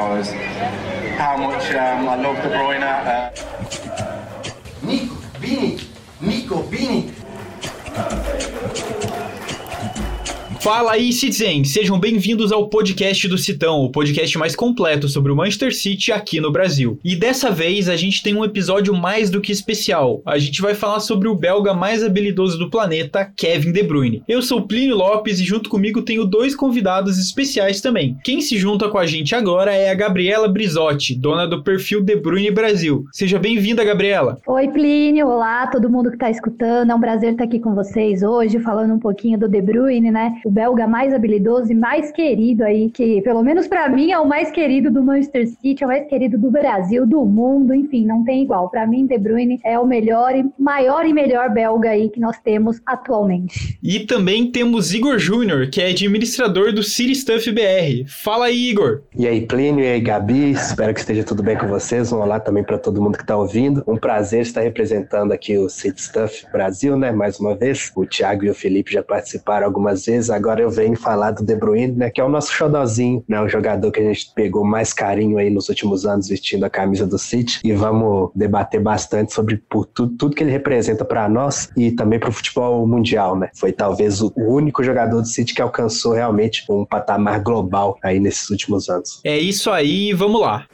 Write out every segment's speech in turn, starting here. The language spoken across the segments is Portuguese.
how much um, I love De Bruyne. Uh... Nico, Bini, Nico, Bini. Fala aí, Citizen! Sejam bem-vindos ao podcast do Citão, o podcast mais completo sobre o Manchester City aqui no Brasil. E dessa vez a gente tem um episódio mais do que especial. A gente vai falar sobre o belga mais habilidoso do planeta, Kevin De Bruyne. Eu sou Plínio Lopes e junto comigo tenho dois convidados especiais também. Quem se junta com a gente agora é a Gabriela Brizotti, dona do perfil De Bruyne Brasil. Seja bem-vinda, Gabriela! Oi, Plínio! Olá, todo mundo que está escutando. É um prazer estar aqui com vocês hoje, falando um pouquinho do De Bruyne, né? O belga mais habilidoso e mais querido aí, que pelo menos para mim é o mais querido do Manchester City, é o mais querido do Brasil, do mundo, enfim, não tem igual. Para mim, De Bruyne é o melhor e maior e melhor belga aí que nós temos atualmente. E também temos Igor Júnior, que é administrador do City Stuff BR. Fala aí, Igor. E aí, Plínio, e aí, Gabi, espero que esteja tudo bem com vocês. Um olá também para todo mundo que está ouvindo. Um prazer estar representando aqui o City Stuff Brasil, né? Mais uma vez. O Thiago e o Felipe já participaram algumas vezes, agora eu venho falar do De Bruyne, né, que é o nosso xodozinho, né, o jogador que a gente pegou mais carinho aí nos últimos anos vestindo a camisa do City e vamos debater bastante sobre por tudo, tudo que ele representa para nós e também para o futebol mundial, né? Foi talvez o único jogador do City que alcançou realmente um patamar global aí nesses últimos anos. É isso aí, vamos lá.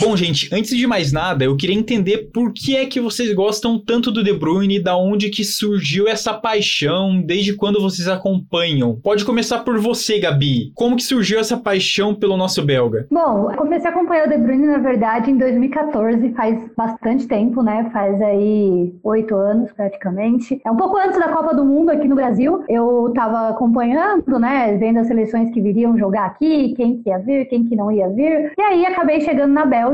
Bom, gente, antes de mais nada, eu queria entender por que é que vocês gostam tanto do De Bruyne e da onde que surgiu essa paixão, desde quando vocês acompanham. Pode começar por você, Gabi. Como que surgiu essa paixão pelo nosso belga? Bom, comecei a acompanhar o De Bruyne, na verdade, em 2014, faz bastante tempo, né? Faz aí oito anos, praticamente. É um pouco antes da Copa do Mundo aqui no Brasil. Eu tava acompanhando, né? Vendo as seleções que viriam jogar aqui, quem que ia vir, quem que não ia vir. E aí acabei chegando na Bélgica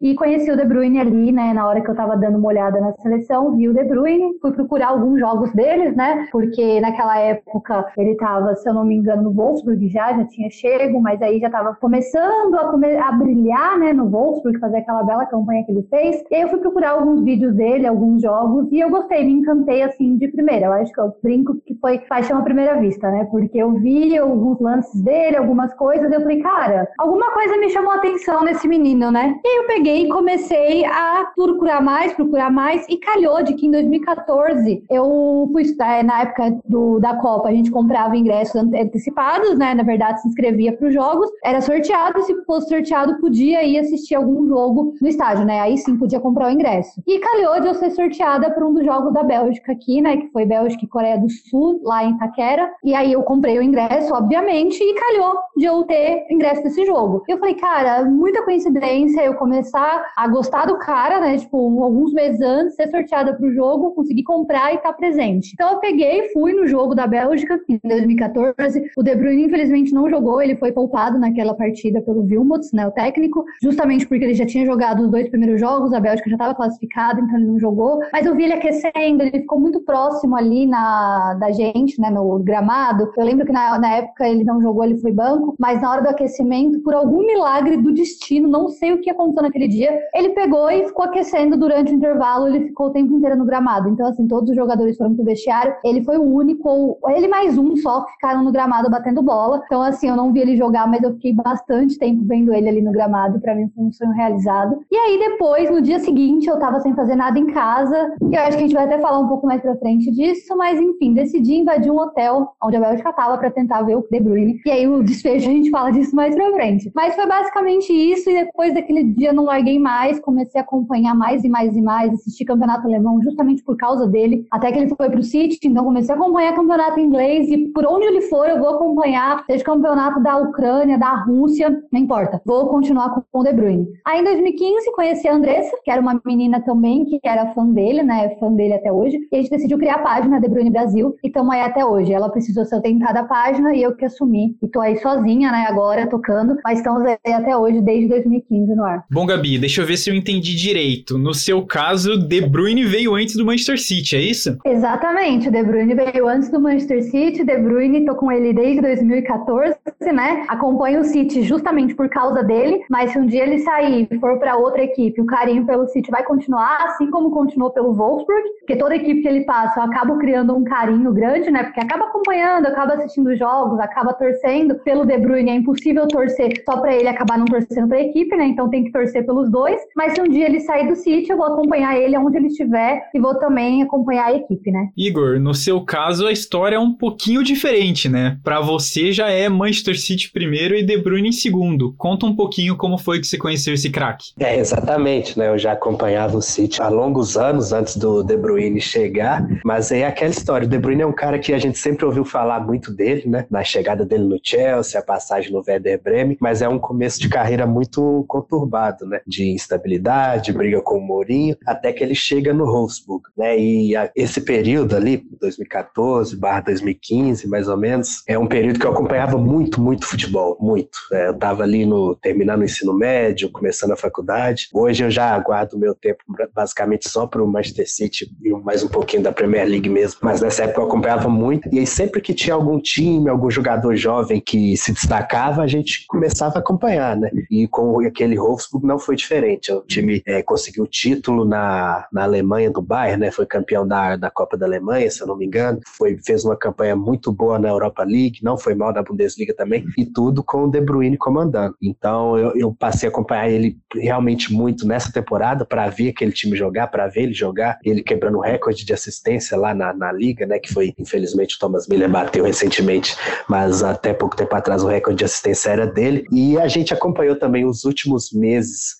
E conheci o De Bruyne ali, né, na hora que eu tava dando uma olhada na seleção, vi o De Bruyne, fui procurar alguns jogos deles, né, porque naquela época ele tava, se eu não me engano, no Wolfsburg já, já tinha chego, mas aí já tava começando a, come a brilhar, né, no Wolfsburg, fazer aquela bela campanha que ele fez, e aí eu fui procurar alguns vídeos dele, alguns jogos, e eu gostei, me encantei, assim, de primeira, eu acho que eu brinco que foi paixão à primeira vista, né, porque eu vi alguns lances dele, algumas coisas, eu falei, cara, alguma coisa me chamou a atenção nesse menino, né, e aí eu peguei e comecei a procurar mais, procurar mais, e calhou de que em 2014 eu fui estudar, na época do, da Copa, a gente comprava ingressos antecipados, né? Na verdade, se inscrevia para os jogos, era sorteado, se fosse sorteado, podia ir assistir algum jogo no estádio, né? Aí sim podia comprar o ingresso. E calhou de eu ser sorteada para um dos jogos da Bélgica aqui, né? Que foi Bélgica e Coreia do Sul, lá em Itaquera. E aí eu comprei o ingresso, obviamente, e calhou de eu ter ingresso desse jogo. Eu falei, cara, muita coincidência, eu começar a gostar do cara, né? Tipo, alguns meses antes, ser sorteada pro jogo, conseguir comprar e estar tá presente. Então eu peguei, fui no jogo da Bélgica em 2014. O De Bruyne, infelizmente, não jogou, ele foi poupado naquela partida pelo Wilmots, né? O técnico, justamente porque ele já tinha jogado os dois primeiros jogos, a Bélgica já estava classificada, então ele não jogou. Mas eu vi ele aquecendo, ele ficou muito próximo ali na, da gente, né? No gramado. Eu lembro que na, na época ele não jogou, ele foi banco, mas na hora do aquecimento, por algum milagre do destino, não sei o que naquele dia, ele pegou e ficou aquecendo durante o intervalo, ele ficou o tempo inteiro no gramado. Então, assim, todos os jogadores foram pro vestiário, ele foi o único, ele mais um só ficaram no gramado batendo bola. Então, assim, eu não vi ele jogar, mas eu fiquei bastante tempo vendo ele ali no gramado, para mim foi um sonho realizado. E aí, depois, no dia seguinte, eu tava sem fazer nada em casa, e eu acho que a gente vai até falar um pouco mais pra frente disso, mas enfim, decidi invadir um hotel onde a Bélgica tava pra tentar ver o De Bruyne. E aí, o desfecho, a gente fala disso mais pra frente. Mas foi basicamente isso, e depois daquele dia não larguei mais, comecei a acompanhar mais e mais e mais, assistir campeonato alemão justamente por causa dele, até que ele foi pro City, então comecei a acompanhar campeonato inglês e por onde ele for eu vou acompanhar, seja campeonato da Ucrânia, da Rússia, não importa, vou continuar com o De Bruyne. Aí em 2015 conheci a Andressa, que era uma menina também que era fã dele, né, fã dele até hoje, e a gente decidiu criar a página De Bruyne Brasil e estamos aí até hoje. Ela precisou ser tentada a página e eu que assumi. E tô aí sozinha, né, agora tocando, mas estamos aí até hoje, desde 2015 no Bom, Gabi, deixa eu ver se eu entendi direito. No seu caso, De Bruyne veio antes do Manchester City, é isso? Exatamente, o De Bruyne veio antes do Manchester City, De Bruyne tô com ele desde 2014, né? Acompanho o City justamente por causa dele, mas se um dia ele sair e for para outra equipe, o carinho pelo City vai continuar, assim como continuou pelo Wolfsburg, porque toda equipe que ele passa, eu acabo criando um carinho grande, né? Porque acaba acompanhando, acaba assistindo jogos, acaba torcendo. Pelo De Bruyne é impossível torcer só para ele acabar não torcendo para a equipe, né? Então tem que torcer pelos dois. Mas se um dia ele sair do City, eu vou acompanhar ele onde ele estiver e vou também acompanhar a equipe, né? Igor, no seu caso a história é um pouquinho diferente, né? Para você já é Manchester City primeiro e De Bruyne em segundo. Conta um pouquinho como foi que você conheceu esse craque. É, exatamente, né? Eu já acompanhava o City há longos anos antes do De Bruyne chegar, mas é aquela história. O De Bruyne é um cara que a gente sempre ouviu falar muito dele, né? Na chegada dele no Chelsea, a passagem no Werder Bremen, mas é um começo de carreira muito conturbado, né? De instabilidade, briga com o Mourinho, até que ele chega no Wolfsburg, né? E a, esse período ali, 2014 barra 2015, mais ou menos, é um período que eu acompanhava muito, muito futebol, muito. É, eu tava ali no terminando o ensino médio, começando a faculdade. Hoje eu já aguardo meu tempo basicamente só para o Manchester City e mais um pouquinho da Premier League mesmo. Mas nessa época eu acompanhava muito. E aí sempre que tinha algum time, algum jogador jovem que se destacava, a gente começava a acompanhar, né? E com aquele Wolfsburg não foi diferente. O time é, conseguiu título na, na Alemanha do Bayern, né? Foi campeão da, da Copa da Alemanha, se eu não me engano. Foi, fez uma campanha muito boa na Europa League, não foi mal na Bundesliga também. E tudo com o De Bruyne comandando. Então eu, eu passei a acompanhar ele realmente muito nessa temporada para ver aquele time jogar, para ver ele jogar, ele quebrando o recorde de assistência lá na, na liga, né? Que foi, infelizmente, o Thomas Miller bateu recentemente, mas até pouco tempo atrás o recorde de assistência era dele. E a gente acompanhou também os últimos meses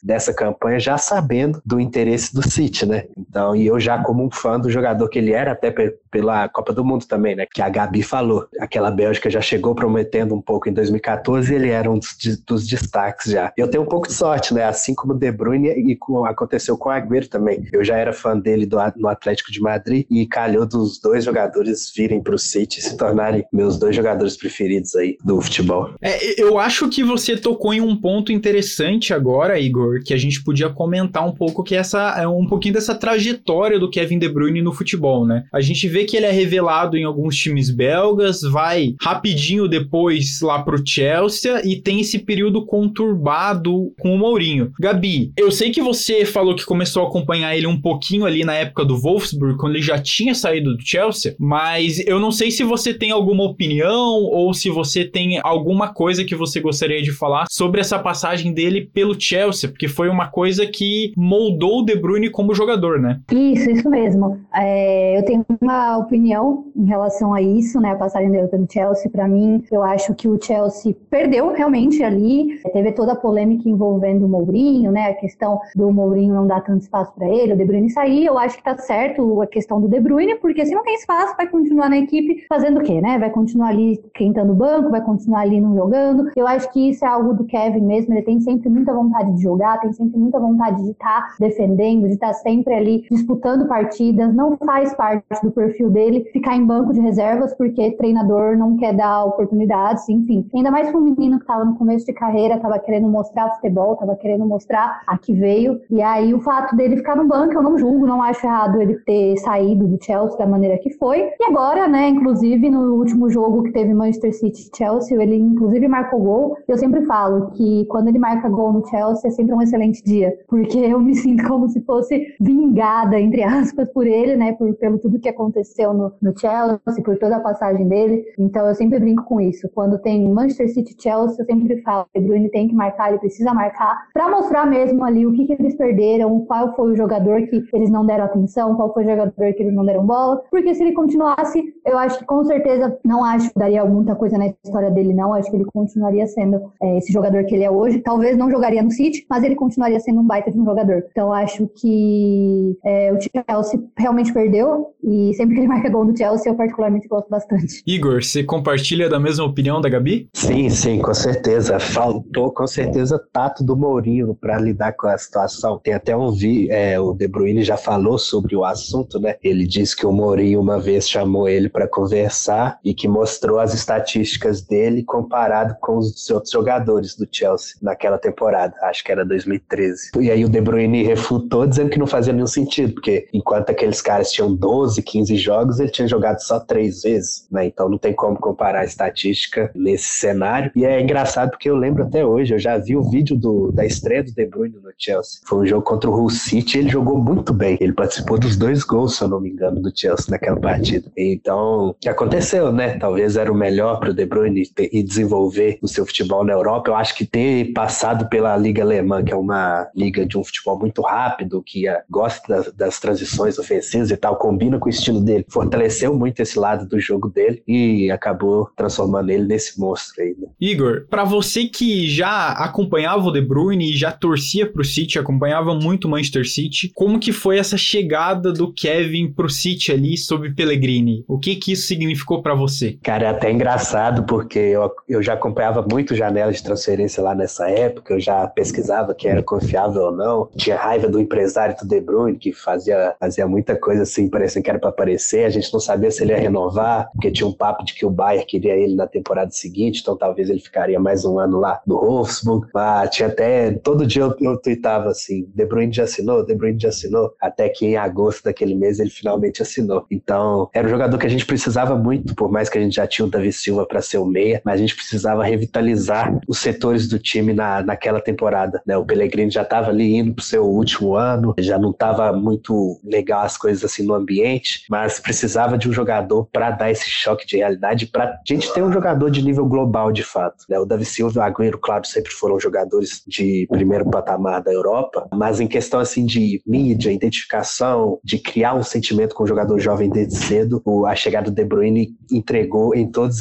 dessa campanha já sabendo do interesse do City, né? Então, e eu já como um fã do jogador que ele era, até pela Copa do Mundo também, né? Que a Gabi falou. Aquela Bélgica já chegou prometendo um pouco em 2014 e ele era um dos, dos destaques já. Eu tenho um pouco de sorte, né? Assim como De Bruyne e com, aconteceu com o Agüero também. Eu já era fã dele do, no Atlético de Madrid e calhou dos dois jogadores virem para o City e se tornarem meus dois jogadores preferidos aí do futebol. É, eu acho que você tocou em um ponto interessante agora, Igor, que a gente podia comentar um pouco que essa é um pouquinho dessa trajetória do Kevin De Bruyne no futebol, né? A gente vê que ele é revelado em alguns times belgas, vai rapidinho depois lá pro Chelsea e tem esse período conturbado com o Mourinho. Gabi, eu sei que você falou que começou a acompanhar ele um pouquinho ali na época do Wolfsburg, quando ele já tinha saído do Chelsea, mas eu não sei se você tem alguma opinião ou se você tem alguma coisa que você gostaria de falar sobre essa passagem dele pelo Chelsea, porque foi uma coisa que moldou o De Bruyne como jogador, né? Isso, isso mesmo. É, eu tenho uma opinião em relação a isso, né? A passagem dele pelo Chelsea, para mim, eu acho que o Chelsea perdeu realmente ali. Teve toda a polêmica envolvendo o Mourinho, né? A questão do Mourinho não dar tanto espaço para ele, o De Bruyne sair. Eu acho que tá certo a questão do De Bruyne, porque se não tem espaço, vai continuar na equipe fazendo o quê, né? Vai continuar ali quentando o banco, vai continuar ali não jogando. Eu acho que isso é algo do Kevin mesmo. Ele tem sempre muita vontade de jogar, tem sempre muita vontade de estar tá defendendo, de estar tá sempre ali disputando partidas. Não faz parte do perfil dele ficar em banco de reservas, porque treinador não quer dar oportunidades, enfim. Ainda mais para um menino que estava no começo de carreira, estava querendo mostrar futebol, estava querendo mostrar a que veio. E aí o fato dele ficar no banco, eu não julgo, não acho errado ele ter saído do Chelsea da maneira que foi. E agora, né, inclusive no último jogo que teve Manchester City Chelsea, ele inclusive marcou gol. Eu sempre falo que quando ele marca gol no Chelsea é sempre um excelente dia, porque eu me sinto como se fosse vingada, entre aspas, por ele, né, por, pelo tudo que aconteceu no, no Chelsea, por toda a passagem dele. Então eu sempre brinco com isso. Quando tem Manchester City Chelsea, eu sempre falo, o De Bruyne tem que marcar, ele precisa marcar, para mostrar mesmo ali o que, que eles perderam, qual foi o jogador que eles não deram atenção, qual foi o jogador que eles não deram bola, porque se ele continuasse, eu acho que com certeza, não acho que daria muita coisa na história dele, não, acho que ele continuaria sendo é, esse jogador que ele é hoje, talvez não jogaria no City, mas ele continuaria sendo um baita de um jogador. Então acho que é, o Chelsea realmente perdeu, e sempre que ele marca gol no Chelsea, eu particularmente gosto bastante. Igor, você compartilha da mesma opinião da Gabi? Sim, sim, com certeza. Faltou com certeza tato do Mourinho para lidar com a situação. Tem até um vi, é, o De Bruyne já falou sobre o assunto, né? Ele disse que o Mourinho uma vez chamou ele para conversar e que mostrou as estatísticas dele comparado com os outros jogadores do Chelsea naquela temporada. Acho que era 2013. E aí o De Bruyne refutou dizendo que não fazia nenhum sentido, porque enquanto aqueles caras tinham 12, 15 jogos, ele tinha jogado só três vezes, né? Então não tem como comparar a estatística nesse cenário. E é engraçado porque eu lembro até hoje, eu já vi o vídeo do, da estreia do De Bruyne no Chelsea. Foi um jogo contra o Hull City, ele jogou muito bem. Ele participou dos dois gols, se eu não me engano, do Chelsea naquela partida. Então, aconteceu, né? Talvez era o melhor para o De Bruyne e desenvolver o seu futebol na Europa. Eu acho que ter passado pela Liga Alemã, que é uma liga de um futebol muito rápido, que gosta das, das transições ofensivas e tal, combina com o estilo dele, fortaleceu muito esse lado do jogo dele e acabou transformando ele nesse monstro aí. Né? Igor, para você que já acompanhava o De Bruyne e já torcia pro City, acompanhava muito o Manchester City, como que foi essa chegada do Kevin pro City ali sob Pellegrini? O que que isso significou para você? Cara, é até engraçado porque eu, eu já acompanhava muito janelas de transferência lá nessa época, eu já pesquisava que era confiável ou não, tinha raiva do empresário do De Bruyne que fazia, fazia muita coisa assim, parecia que era para aparecer, a gente não sabia se ele ia renovar, porque tinha um papo de que o Bayern queria ele na temporada seguinte, então talvez ele ficaria mais um ano lá no Wolfsburg, mas tinha até, todo dia eu, eu assim, De Bruyne já assinou, De Bruyne já assinou, até que em agosto daquele mês ele finalmente assinou. Então, era um jogador que a gente precisava muito, por mais que a gente já tinha o Davi Silva para ser o meia, mas a gente precisava revitalizar os setores do time na, naquela temporada, né? O Pellegrini já estava ali indo pro seu último ano, já não estava muito legal as coisas assim no ambiente, mas precisava de um jogador para dar esse choque de realidade, para gente ter um jogador de nível global de fato. Né? O Davi Silva e o Agüero, claro, sempre foram jogadores de primeiro patamar da Europa, mas em questão assim de mídia, identificação, de criar um sentimento com o jogador jovem desde cedo, a chegada do De Bruyne entregou em todas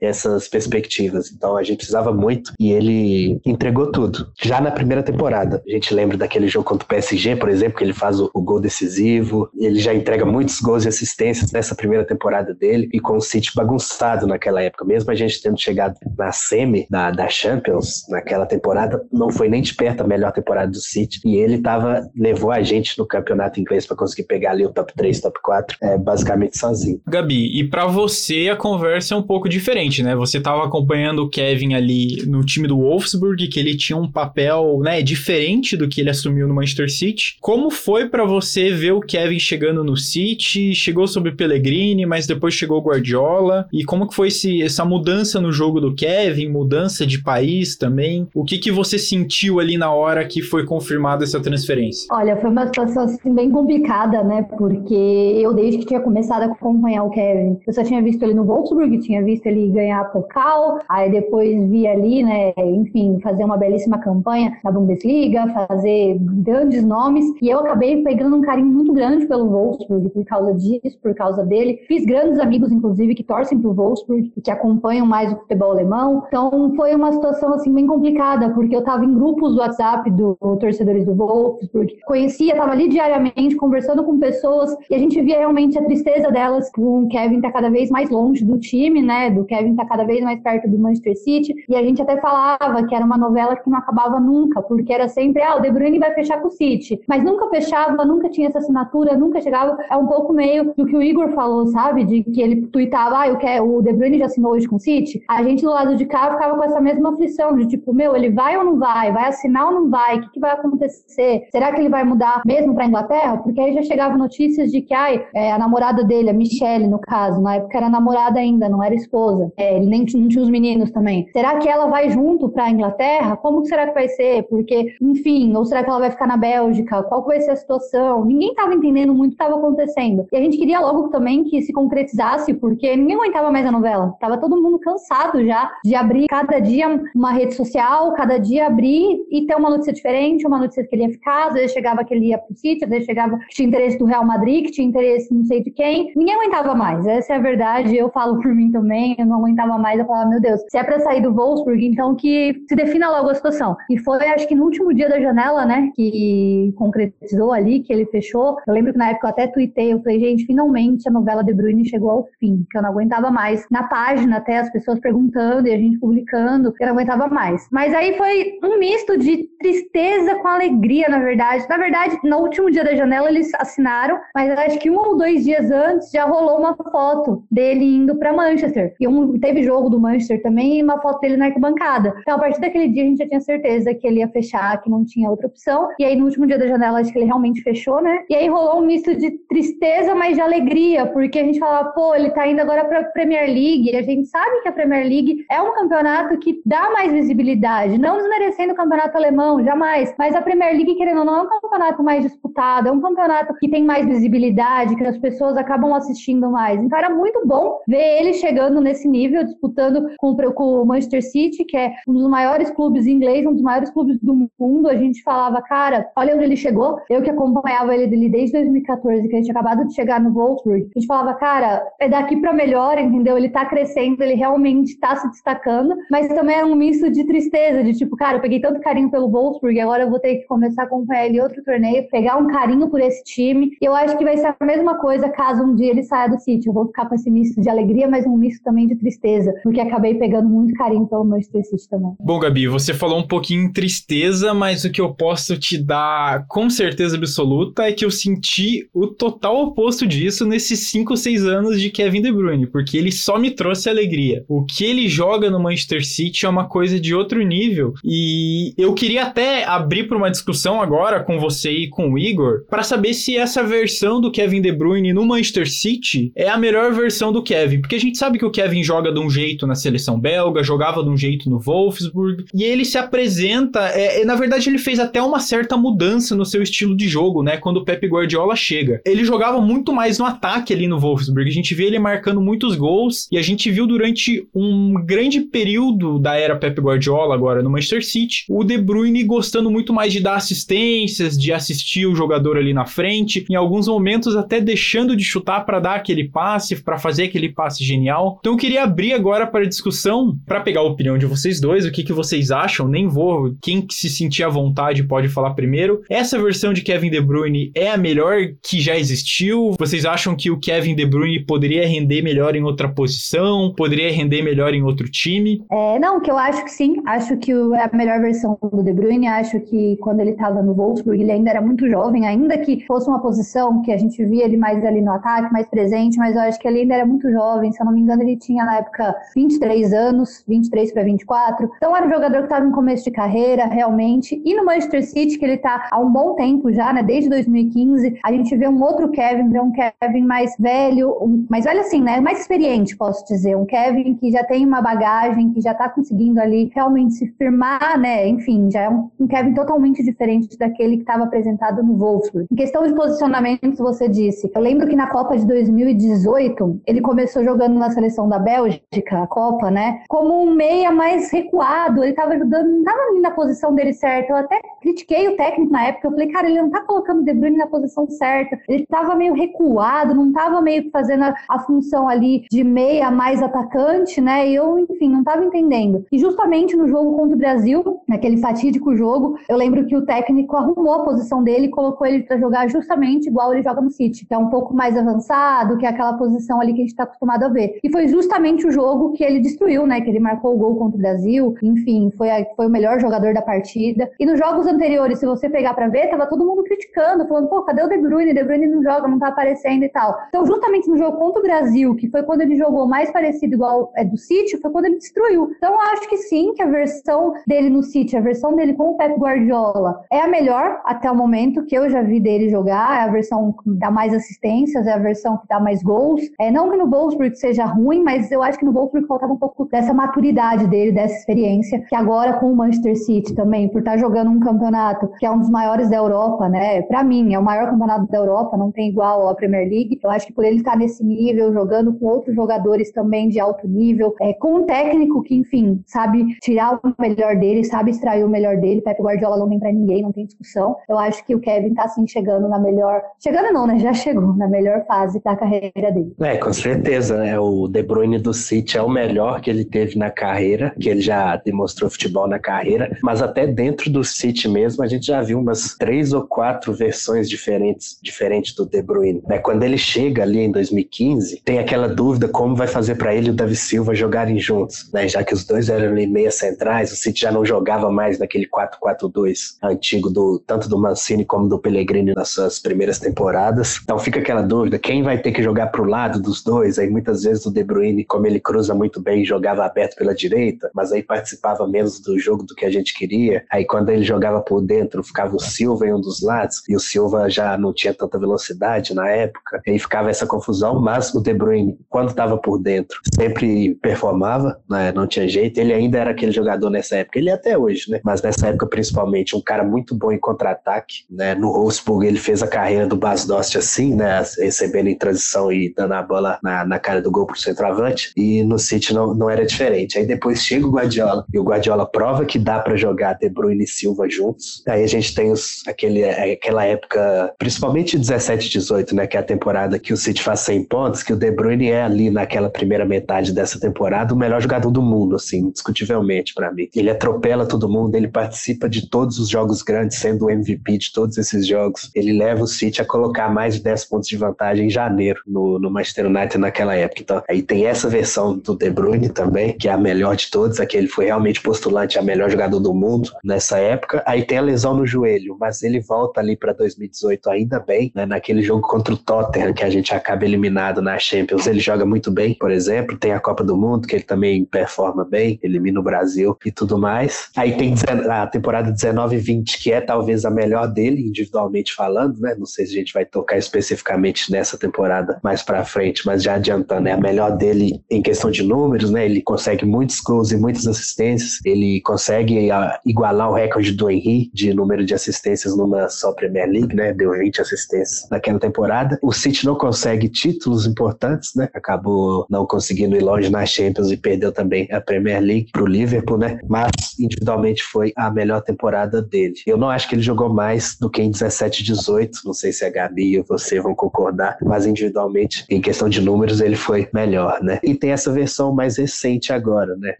essas perspectivas. Então a gente precisava muito e ele entregou tudo. Já na primeira temporada, a gente lembra daquele jogo contra o PSG, por exemplo, que ele faz o, o gol decisivo, ele já entrega muitos gols e assistências nessa primeira temporada dele e com o City bagunçado naquela época, mesmo a gente tendo chegado na semi da, da Champions naquela temporada, não foi nem de perto a melhor temporada do City e ele tava, levou a gente no campeonato inglês para conseguir pegar ali o top 3, top 4, é, basicamente sozinho. Gabi, e para você a conversa é um pouco diferente, né? Você tava acompanhando o Kevin ali no time do Wolfsburg, que ele tinha um papel, né, diferente do que ele assumiu no Manchester City. Como foi para você ver o Kevin chegando no City? Chegou sob Pellegrini, mas depois chegou Guardiola. E como que foi esse, essa mudança no jogo do Kevin, mudança de país também? O que que você sentiu ali na hora que foi confirmada essa transferência? Olha, foi uma situação assim, bem complicada, né? Porque eu desde que tinha começado a acompanhar o Kevin, eu só tinha visto ele no Wolfsburg, tinha visto ele ganhar a Pokal, aí depois vi ali, né, enfim, fazer uma belíssima campanha na Bundesliga, fazer grandes nomes, e eu acabei pegando um carinho muito grande pelo Wolfsburg por causa disso, por causa dele. Fiz grandes amigos, inclusive, que torcem pro Wolfsburg que acompanham mais o futebol alemão. Então foi uma situação assim bem complicada, porque eu estava em grupos do WhatsApp do, do torcedores do Wolfsburg, conhecia, estava ali diariamente conversando com pessoas e a gente via realmente a tristeza delas com o Kevin tá cada vez mais longe do time, né? Do Kevin tá cada vez mais perto do Manchester City. E a gente até falava que era uma novela que não acabava nunca, porque era sempre, ah, o De Bruyne vai fechar com o City. Mas nunca fechava, nunca tinha essa assinatura, nunca chegava. É um pouco meio do que o Igor falou, sabe? De que ele tuitava, ah, eu quero, o De Bruyne já assinou hoje com o City. A gente do lado de cá ficava com essa mesma aflição de tipo, meu, ele vai ou não vai? Vai assinar ou não vai? O que, que vai acontecer? Será que ele vai mudar mesmo para Inglaterra? Porque aí já chegavam notícias de que, ai, é, a namorada dele, a Michelle, no caso, na época era namorada ainda, não era esposa. É, ele nem não tinha os meninos também. Será que ela vai junto para Inglaterra? Como será que vai ser? Porque, enfim, ou será que ela vai ficar na Bélgica? Qual vai ser a situação? Ninguém estava entendendo muito o que estava acontecendo. E a gente queria logo também que se concretizasse, porque ninguém aguentava mais a novela. Tava todo mundo cansado já de abrir cada dia uma rede social, cada dia abrir e ter uma notícia diferente, uma notícia que ele ia ficar, às vezes chegava que ele ia pro sítio, às vezes chegava que tinha interesse do Real Madrid, que tinha interesse não sei de quem. Ninguém aguentava mais. Essa é a verdade. Eu falo por mim também, eu não aguentava mais. Eu falava, meu Deus, se é pra sair do Wolfsburg, então que se defina logo a situação. E foi, acho que no último dia da janela, né, que concretizou ali, que ele fechou. Eu lembro que na época eu até tuitei, eu falei, gente, finalmente a novela De Bruyne chegou ao fim, que eu não aguentava mais. Na página até as pessoas perguntando e a gente publicando, eu não aguentava mais. Mas aí foi um misto de tristeza com alegria, na verdade. Na verdade, no último dia da janela eles assinaram, mas acho que um ou dois dias antes já rolou uma foto dele indo para Manchester. E um, teve jogo do Manchester também e uma foto dele na arquibancada. Então, a partir daquele dia a gente já tinha certeza que ele ia fechar, que não tinha outra opção. E aí, no último dia da janela, acho que ele realmente fechou, né? E aí rolou um misto de tristeza, mas de alegria, porque a gente falava, pô, ele tá indo agora pra Premier League. E a gente sabe que a Premier League é um campeonato que dá mais visibilidade, não desmerecendo o campeonato alemão, jamais. Mas a Premier League, querendo ou não, é um campeonato mais disputado, é um campeonato que tem mais visibilidade, que as pessoas acabam assistindo mais. Então era muito bom ver ele chegando nesse nível, disputando com, com o Manchester City, que é um dos maiores clubes ingleses, um dos maiores clubes do mundo. A gente falava, cara, olha onde ele chegou. Eu que acompanhava ele desde 2014, que a gente acabado de chegar no Wolfsburg. A gente falava, cara, é daqui para melhor, entendeu? Ele tá crescendo, ele realmente tá se destacando, mas também é um misto de tristeza, de tipo, cara, eu peguei tanto carinho pelo Wolfsburg, agora eu vou ter que começar a acompanhar ele em outro torneio, pegar um carinho por esse time. E eu acho que vai ser a mesma coisa caso um dia ele saia do City. Eu vou ficar com esse misto de alegria, mas um misto também de tristeza, porque acabei pegando muito carinho pelo Manchester City também. Bom, Gabi, você falou um pouquinho em tristeza, mas o que eu posso te dar com certeza absoluta é que eu senti o total oposto disso nesses 5 ou 6 anos de Kevin De Bruyne, porque ele só me trouxe alegria. O que ele joga no Manchester City é uma coisa de outro nível e eu queria até abrir para uma discussão agora com você e com o Igor para saber se essa versão do Kevin De Bruyne no Manchester City é a melhor versão do Kevin, porque a gente sabe que o Kevin joga de um jeito na seleção belga, jogava de um jeito no Wolfsburg e ele se apresenta, é, é, na verdade ele fez até uma certa mudança no seu estilo de jogo, né, quando o Pep Guardiola chega. Ele jogava muito mais no ataque ali no Wolfsburg, a gente vê ele marcando muitos gols e a gente viu durante um grande período da era Pep Guardiola agora no Manchester City, o De Bruyne gostando muito mais de dar assistências, de assistir o jogador ali na frente, em alguns momentos até deixando de chutar para dar aquele passe, para fazer aquele passe genial. Então eu queria abrir agora para discussão, para pegar a opinião de vocês dois, o que, que vocês acham, nem vou, quem se sentir à vontade pode falar primeiro. Essa versão de Kevin De Bruyne é a melhor que já existiu? Vocês acham que o Kevin De Bruyne poderia render melhor em outra posição? Poderia render melhor em outro time? É, não, que eu acho que sim. Acho que é a melhor versão do De Bruyne. Acho que quando ele estava no Wolfsburg, ele ainda era muito jovem, ainda que fosse uma posição que a gente via ele mais ali no ataque, mais presente, mas eu acho que ele ainda era muito jovem. Se eu não me engano, ele tinha na época 23 anos, 23 para 24. Então era um jogador que estava no começo de carreira, realmente. E no Manchester City, que ele está há um bom tempo já, né? Desde 2015, a gente vê um outro Kevin, vê um Kevin mais velho, um, mais velho assim, né? Mais experiente, posso dizer. Um Kevin que já tem uma bagagem, que já está conseguindo ali realmente se firmar, né? Enfim, já é um, um Kevin totalmente diferente daquele que estava apresentado no Wolfsburg. Em questão de posicionamento, você disse. Eu lembro que na Copa de 2018, ele começou jogando na seleção da Bélgica, a Copa, né? Como um meia mais recuado, ele estava ajudando, não estava ali na posição dele certa. Eu até critiquei o técnico na época, eu falei, cara, ele não tá colocando o De Bruyne na posição certa. Ele estava meio recuado, não estava meio que fazendo a, a, função ali de meia mais atacante, né? E eu, enfim, não estava entendendo. E justamente no jogo contra o Brasil, naquele fatídico jogo, eu lembro que o técnico arrumou a posição dele e colocou ele para jogar justamente igual ele joga no City, que é um pouco mais avançado, que é aquela posição ali que a gente está acostumado a ver. E foi justamente o jogo que ele destruiu, né? Que ele marcou o gol contra o Brasil, enfim, foi, a, foi o melhor jogador da partida. E nos jogos anteriores, se você pegar para ver, tava todo mundo criticando, falando, pô, cadê o De Bruyne? De Bruyne não joga, não tá aparecendo e tal. Então, justamente no jogo contra o Brasil, que foi quando ele jogou mais parecido igual é do City, foi quando ele destruiu. Então, acho que sim, que a versão dele no City, a versão dele com o Pep Guardiola, é a melhor até o momento que eu já vi dele jogar, é a versão que dá mais assistências, é a versão que dá mais gols. É, não que no Wolfsburg seja ruim, mas eu acho que no Wolfsburg faltava um pouco dessa maturidade dele, dessa experiência, que agora com o Manchester City também, por estar jogando um campeonato que é um dos maiores da Europa, né? Para mim, é o maior campeonato da Europa, não tem igual à Premier League. Eu acho que por ele estar nesse nível, jogando com outros jogadores também de alto nível, é, com um técnico que, enfim, sabe tirar o melhor dele, sabe extrair o melhor dele. Pep Guardiola não tem para ninguém, não tem discussão. Eu acho que o Kevin tá assim chegando na melhor, chegando não, né? Já chegou na melhor fase da carreira dele. É, com certeza, né? O De Bruyne do City é o melhor que ele teve na carreira, que ele já demonstrou futebol na carreira, mas até dentro do City mesmo a gente já viu umas três ou quatro versões diferentes, diferentes do De Bruyne, né? Quando ele chega ali em 2015, tem aquela dúvida como vai fazer para ele e o Davi Silva jogarem juntos, né? Já que os dois eram ali meia centrais, o City já não jogava mais naquele 4-4-2 antigo do tanto do Mancini como do Pellegrini nas suas primeiras temporadas. Então fica aquela dúvida, quem vai ter que jogar pro lado dos dois? Aí muitas vezes o De Bruyne, como ele cruza muito bem, jogava aberto pela direita, mas aí participava menos do jogo do que a gente queria. Aí quando ele jogava por dentro, ficava o Silva em um dos lados, e o Silva já não tinha tanta velocidade na época, e aí ficava essa confusão, mas o De Bruyne, quando estava por dentro, sempre performava, né? não tinha jeito, ele ainda era aquele jogador nessa época, ele é até hoje, né? Mas nessa época principalmente, um cara muito bom em contra-ataque, né? No Wolfsburg ele fez a carreira do Bas Dost assim, né? Recebendo em transição e dando a bola na, na cara do gol pro centroavante, e no City não, não era diferente. Aí depois chega o Guardiola, e o Guardiola prova que dá para jogar De Bruyne e Silva juntos. Aí a gente tem os, aquele, aquela época, principalmente 17 18, né? Que é a temporada que o City faz 100 pontos, que o De Bruyne é ali naquela primeira metade dessa temporada o melhor jogador do mundo, assim, indiscutivelmente para mim. Ele atropela todo mundo, ele participa de todos os jogos grandes, sendo o MVP de todos esses jogos. Ele leva o City a colocar mais de 10 pontos de vantagem em janeiro no, no Manchester United naquela época. Então, aí tem essa versão do De Bruyne também, que é a melhor de todos, aquele ele foi realmente postulante a melhor jogador do mundo nessa época. Aí tem a lesão no joelho, mas ele volta ali para 2018 ainda bem, né? Naquele jogo contra o Tottenham que a gente acaba eliminado na Champions, ele joga muito bem, por exemplo. Tem a Copa do Mundo que ele também performa bem, elimina o Brasil e tudo mais. Aí tem a temporada 19 e 20 que é talvez a melhor dele individualmente falando, né? Não sei se a gente vai tocar especificamente nessa temporada mais para frente, mas já adiantando, é a melhor dele em questão de números, né? Ele consegue muitos gols e muitas assistências, ele consegue ah, igualar o recorde do Henry de número de assistências numa só Premier League, né? Deu 20 assistências naquela temporada. O City não consegue títulos importantes, né? Acabou não conseguindo ir longe na Champions e perdeu também a Premier League pro Liverpool, né? Mas individualmente foi a melhor temporada dele. Eu não acho que ele jogou mais do que em 17 18, não sei se a Gabi e você vão concordar, mas individualmente, em questão de números, ele foi melhor, né? E tem essa versão mais recente agora, né?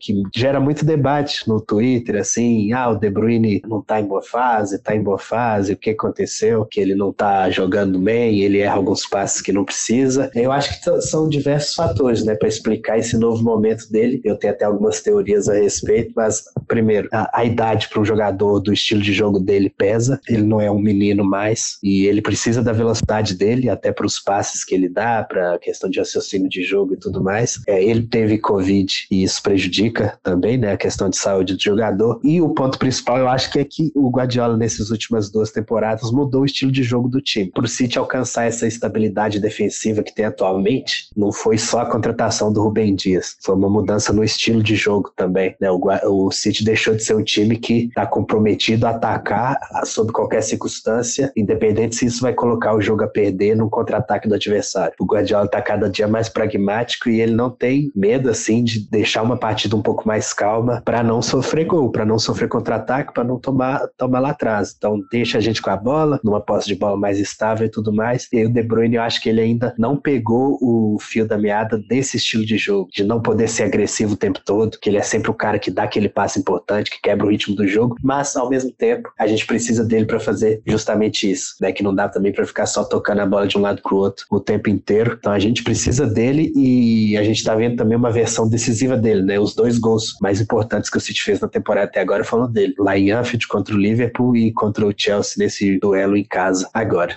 Que gera muito debate no Twitter, assim, ah, o De Bruyne não tá em boa fase, tá em boa fase, o que aconteceu? Que ele não tá jogando bem, ele erra alguns passes que não precisa. Eu acho que são diversos fatores, né, para explicar esse novo momento dele. Eu tenho até algumas teorias a respeito, mas primeiro, a, a idade para um jogador do estilo de jogo dele pesa. Ele não é um menino mais e ele precisa da velocidade dele, até para os passes que ele dá, para a questão de raciocínio de jogo e tudo mais. É, ele teve Covid e isso prejudica também, né, a questão de saúde do jogador. E o ponto principal, eu acho que é que o Guardiola, nessas últimas duas temporadas, mudou o estilo de jogo do time. Para o City alcançar essa estabilidade defensiva que tem atualmente, não foi só a contratação do Rubem Dias, foi uma mudança no estilo de jogo também. Né? O, o City deixou de ser um time que está comprometido a atacar sob qualquer circunstância, independente se isso vai colocar o jogo a perder no contra-ataque do adversário. O Guardiola está cada dia mais pragmático e ele não tem medo assim de deixar uma partida um pouco mais calma para não sofrer gol, para não sofrer contra-ataque, para não tomar, tomar lá atrás. Então deixa a gente com a bola, numa posse de bola mais estável e tudo mais. E o De Bruyne, eu acho que ele ainda não pegou o fio da meada desse estilo de jogo, de não poder ser agressivo o tempo todo, que ele é sempre o cara que dá aquele passe importante, que quebra o ritmo do jogo, mas ao mesmo tempo a gente precisa dele para fazer justamente isso, né? Que não dá também para ficar só tocando a bola de um lado pro outro o tempo inteiro. Então a gente precisa dele e a gente tá vendo também uma versão decisiva dele, né? Os dois gols mais importantes que o City fez na temporada até agora foram dele, lá em Anfield contra o Liverpool e contra o Chelsea nesse duelo em casa agora.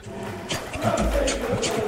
よかった。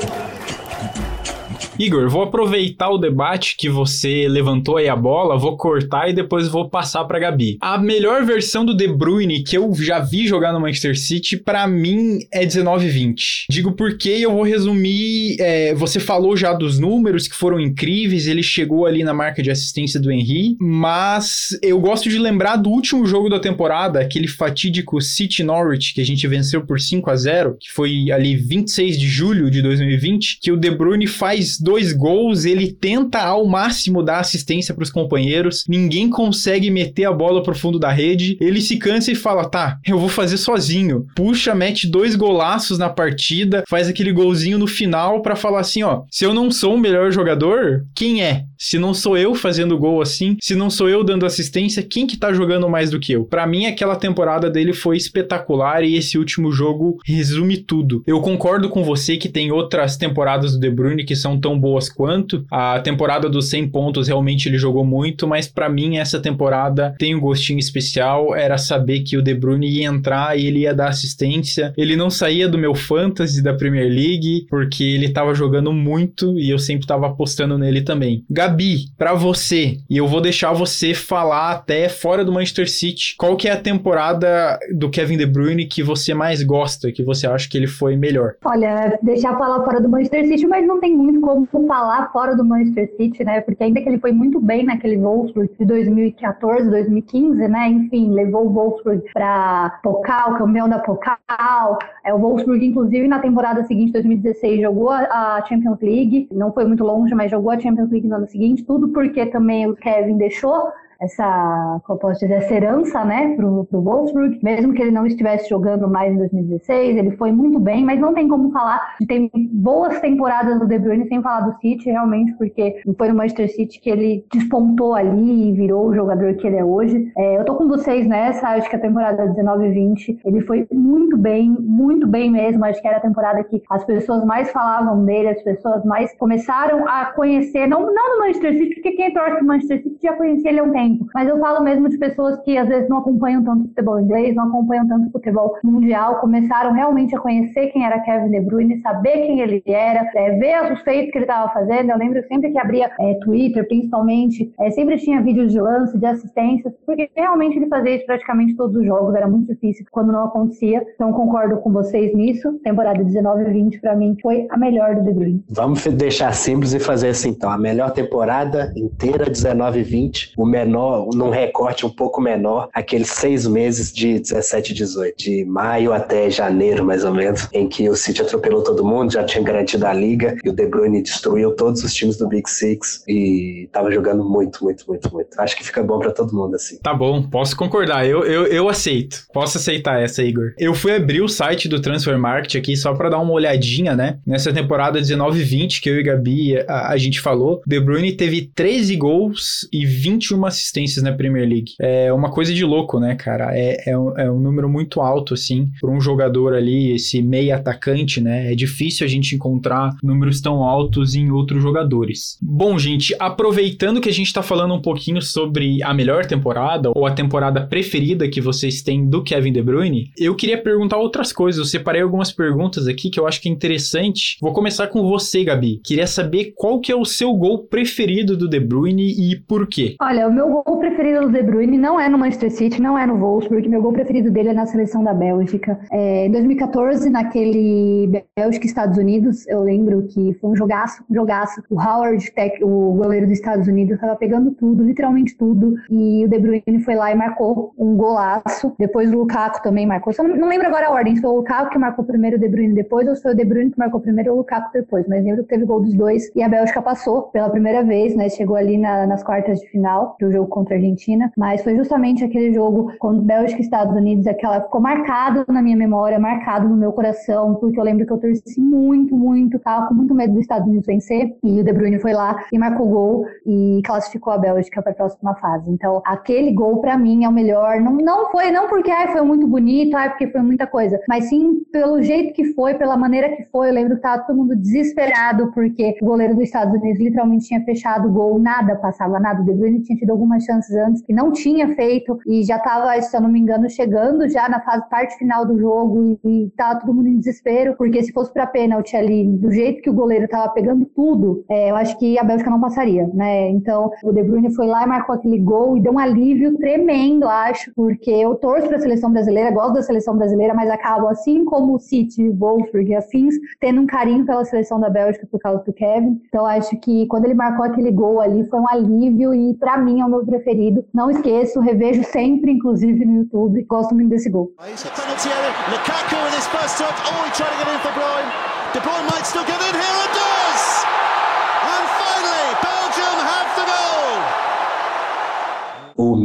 Igor, vou aproveitar o debate que você levantou aí a bola, vou cortar e depois vou passar para Gabi. A melhor versão do De Bruyne que eu já vi jogar no Manchester City, para mim é 19-20. Digo porque eu vou resumir. É, você falou já dos números que foram incríveis, ele chegou ali na marca de assistência do Henry, mas eu gosto de lembrar do último jogo da temporada, aquele fatídico City Norwich que a gente venceu por 5 a 0, que foi ali 26 de julho de 2020, que o De Bruyne faz dois gols, ele tenta ao máximo dar assistência para os companheiros, ninguém consegue meter a bola pro fundo da rede, ele se cansa e fala: tá, eu vou fazer sozinho. Puxa, mete dois golaços na partida, faz aquele golzinho no final para falar assim: ó, se eu não sou o melhor jogador, quem é? Se não sou eu fazendo gol assim, se não sou eu dando assistência, quem que tá jogando mais do que eu? Para mim, aquela temporada dele foi espetacular e esse último jogo resume tudo. Eu concordo com você que tem outras temporadas do De Bruyne que são tão boas quanto. A temporada dos 100 pontos realmente ele jogou muito, mas para mim essa temporada tem um gostinho especial. Era saber que o De Bruyne ia entrar e ele ia dar assistência. Ele não saía do meu fantasy da Premier League porque ele tava jogando muito e eu sempre tava apostando nele também. Gabi, para você, e eu vou deixar você falar até fora do Manchester City, qual que é a temporada do Kevin De Bruyne que você mais gosta, que você acha que ele foi melhor? Olha, deixar falar fora do Manchester City, mas não tem muito como falar fora do Manchester City, né? Porque ainda que ele foi muito bem naquele Wolfsburg de 2014, 2015, né? Enfim, levou o Wolfsburg para Pokal, campeão da Pokal. É, o Wolfsburg, inclusive, na temporada seguinte, 2016, jogou a Champions League. Não foi muito longe, mas jogou a Champions League no ano seguinte. Tudo porque também o Kevin deixou essa, como posso dizer, essa herança, né, pro, pro Wolfsburg, mesmo que ele não estivesse jogando mais em 2016, ele foi muito bem, mas não tem como falar de ter boas temporadas do De Bruyne sem falar do City, realmente, porque foi no Manchester City que ele despontou ali e virou o jogador que ele é hoje. É, eu tô com vocês nessa, acho que a temporada 19 e 20, ele foi muito bem, muito bem mesmo, acho que era a temporada que as pessoas mais falavam dele, as pessoas mais começaram a conhecer, não, não no Manchester City, porque quem torce pro Manchester City já conhecia ele há um tempo, tempo. Mas eu falo mesmo de pessoas que às vezes não acompanham tanto futebol inglês, não acompanham tanto futebol mundial, começaram realmente a conhecer quem era Kevin De Bruyne, saber quem ele era, é, ver os feitos que ele estava fazendo. Eu lembro sempre que abria é, Twitter, principalmente, é, sempre tinha vídeos de lance, de assistências, porque realmente ele fazia isso praticamente todos os jogos, era muito difícil quando não acontecia. Então concordo com vocês nisso. Temporada 19 e 20 para mim foi a melhor do De Bruyne. Vamos deixar simples e fazer assim então, a melhor temporada inteira 19 e 20, o menor menor, num recorte um pouco menor, aqueles seis meses de 17 e 18, de maio até janeiro, mais ou menos, em que o City atropelou todo mundo, já tinha garantido a liga, e o De Bruyne destruiu todos os times do Big Six e tava jogando muito, muito, muito, muito. Acho que fica bom para todo mundo assim. Tá bom, posso concordar. Eu, eu, eu aceito. Posso aceitar essa, Igor. Eu fui abrir o site do Transfer Market aqui só para dar uma olhadinha, né? Nessa temporada 19-20 que eu e Gabi a, a gente falou, De Bruyne teve 13 gols e 21 assistências assistências na Premier League. É uma coisa de louco, né, cara? É, é, um, é um número muito alto, assim, para um jogador ali, esse meio atacante, né? É difícil a gente encontrar números tão altos em outros jogadores. Bom, gente, aproveitando que a gente tá falando um pouquinho sobre a melhor temporada ou a temporada preferida que vocês têm do Kevin De Bruyne, eu queria perguntar outras coisas. Eu separei algumas perguntas aqui que eu acho que é interessante. Vou começar com você, Gabi. Queria saber qual que é o seu gol preferido do De Bruyne e por quê? Olha, o meu gol preferido do De Bruyne não é no Manchester City, não é no Wolfsburg. Meu gol preferido dele é na seleção da Bélgica. É, em 2014, naquele Bélgica Estados Unidos, eu lembro que foi um jogaço, um jogaço. O Howard, o goleiro dos Estados Unidos, estava pegando tudo, literalmente tudo. E o De Bruyne foi lá e marcou um golaço. Depois o Lukaku também marcou. Só não, não lembro agora a ordem, se foi o Lukaku que marcou primeiro, o De Bruyne depois, ou se foi o De Bruyne que marcou primeiro o Lukaku depois. Mas lembro que teve gol dos dois. E a Bélgica passou pela primeira vez, né? Chegou ali na, nas quartas de final do jogo contra a Argentina, mas foi justamente aquele jogo contra Bélgica e Estados Unidos, aquela ficou marcado na minha memória, marcado no meu coração, porque eu lembro que eu torci muito, muito, tava com muito medo dos Estados Unidos vencer, e o De Bruyne foi lá e marcou gol e classificou a Bélgica para a próxima fase. Então, aquele gol para mim é o melhor. Não, não foi não porque ai, foi muito bonito, ai, porque foi muita coisa, mas sim pelo jeito que foi, pela maneira que foi. Eu lembro que tava todo mundo desesperado porque o goleiro dos Estados Unidos literalmente tinha fechado o gol, nada passava, nada. O De Bruyne tinha tido algumas chances antes que não tinha feito e já estava, se eu não me engano, chegando já na fase parte final do jogo e, estava todo mundo em desespero, porque se fosse para pênalti ali, do jeito que o goleiro estava pegando tudo, é, eu acho que a Bélgica não passaria, né? Então o De Bruyne foi lá e marcou aquele gol e deu um alívio tremendo, acho, porque eu torço para a seleção brasileira, gosto da seleção brasileira, mas acabo assim como o City, Wolfsburg e afins, tendo um carinho pela seleção da Bélgica por causa do Kevin. Então acho que quando ele marcou aquele gol ali foi um alívio e para mim é o meu preferido. Não esqueço, revejo sempre, inclusive no YouTube. Gosto muito desse gol. Lukaku in his first touch. Oh, to get in for Bruyne. De Bruyne might still get in here and!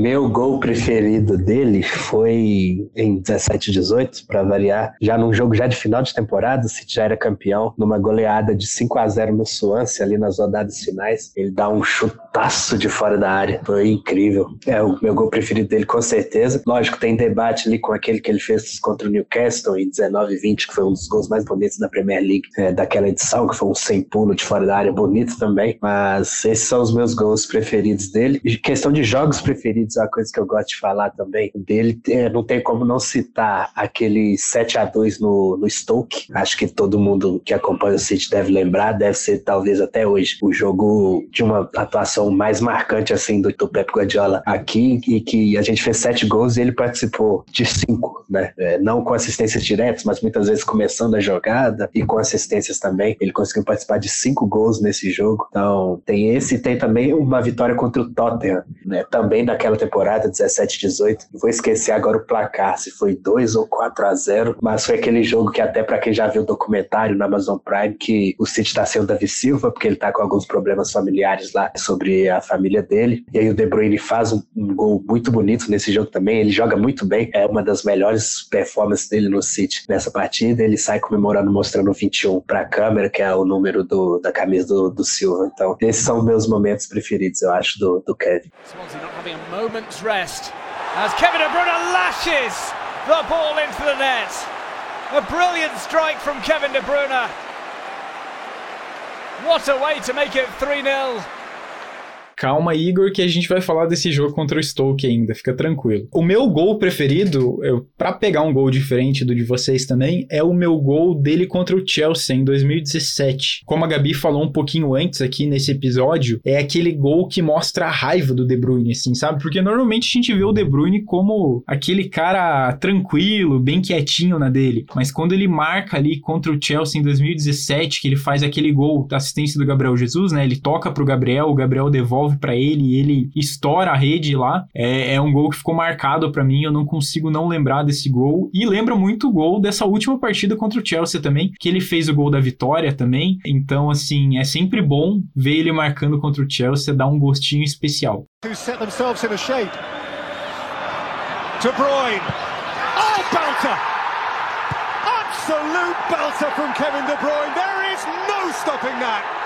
Meu gol preferido dele foi em 17 18, para variar, já num jogo já de final de temporada, o City já era campeão, numa goleada de 5 a 0 no Swansea ali nas rodadas finais. Ele dá um chutaço de fora da área. Foi incrível. É o meu gol preferido dele, com certeza. Lógico, tem debate ali com aquele que ele fez contra o Newcastle em 19 20, que foi um dos gols mais bonitos da Premier League é, daquela edição, que foi um sem pulo de fora da área, bonito também. Mas esses são os meus gols preferidos dele. E questão de jogos preferidos é uma coisa que eu gosto de falar também dele. É, não tem como não citar aquele 7 a 2 no, no Stoke. Acho que todo mundo que acompanha o City deve lembrar, deve ser talvez até hoje o jogo de uma atuação mais marcante assim do, do Pep Guardiola aqui e que a gente fez sete gols e ele participou de cinco, né? É, não com assistências diretas, mas muitas vezes começando a jogada e com assistências também. Ele conseguiu participar de cinco gols nesse jogo. Então tem esse tem também uma vitória contra o Tottenham, né? Também naquela temporada 17-18. Vou esquecer agora o placar, se foi 2 ou 4 a 0, mas foi aquele jogo que até para quem já viu o documentário na Amazon Prime que o City está sem o Davi Silva porque ele tá com alguns problemas familiares lá sobre a família dele. E aí o De Bruyne faz um, um gol muito bonito nesse jogo também. Ele joga muito bem, é uma das melhores performances dele no City nessa partida. Ele sai comemorando, mostrando o 21 para a câmera, que é o número do, da camisa do, do Silva. Então, esses são meus momentos preferidos, eu acho, do, do Kevin. Moment's rest as Kevin De Bruyne lashes the ball into the net. A brilliant strike from Kevin De Bruyne. What a way to make it 3 0. Calma, Igor, que a gente vai falar desse jogo contra o Stoke ainda, fica tranquilo. O meu gol preferido, para pegar um gol diferente do de vocês também, é o meu gol dele contra o Chelsea em 2017. Como a Gabi falou um pouquinho antes aqui nesse episódio, é aquele gol que mostra a raiva do De Bruyne, assim, sabe? Porque normalmente a gente vê o De Bruyne como aquele cara tranquilo, bem quietinho na dele. Mas quando ele marca ali contra o Chelsea em 2017, que ele faz aquele gol da assistência do Gabriel Jesus, né? Ele toca pro Gabriel, o Gabriel devolve devolve para ele e ele estoura a rede lá. É, é um gol que ficou marcado para mim, eu não consigo não lembrar desse gol. E lembra muito o gol dessa última partida contra o Chelsea também, que ele fez o gol da vitória também. Então, assim, é sempre bom ver ele marcando contra o Chelsea, dá um gostinho especial. De Bruyne. Oh, belter! Absolute belter from Kevin De Bruyne. There is no stopping that.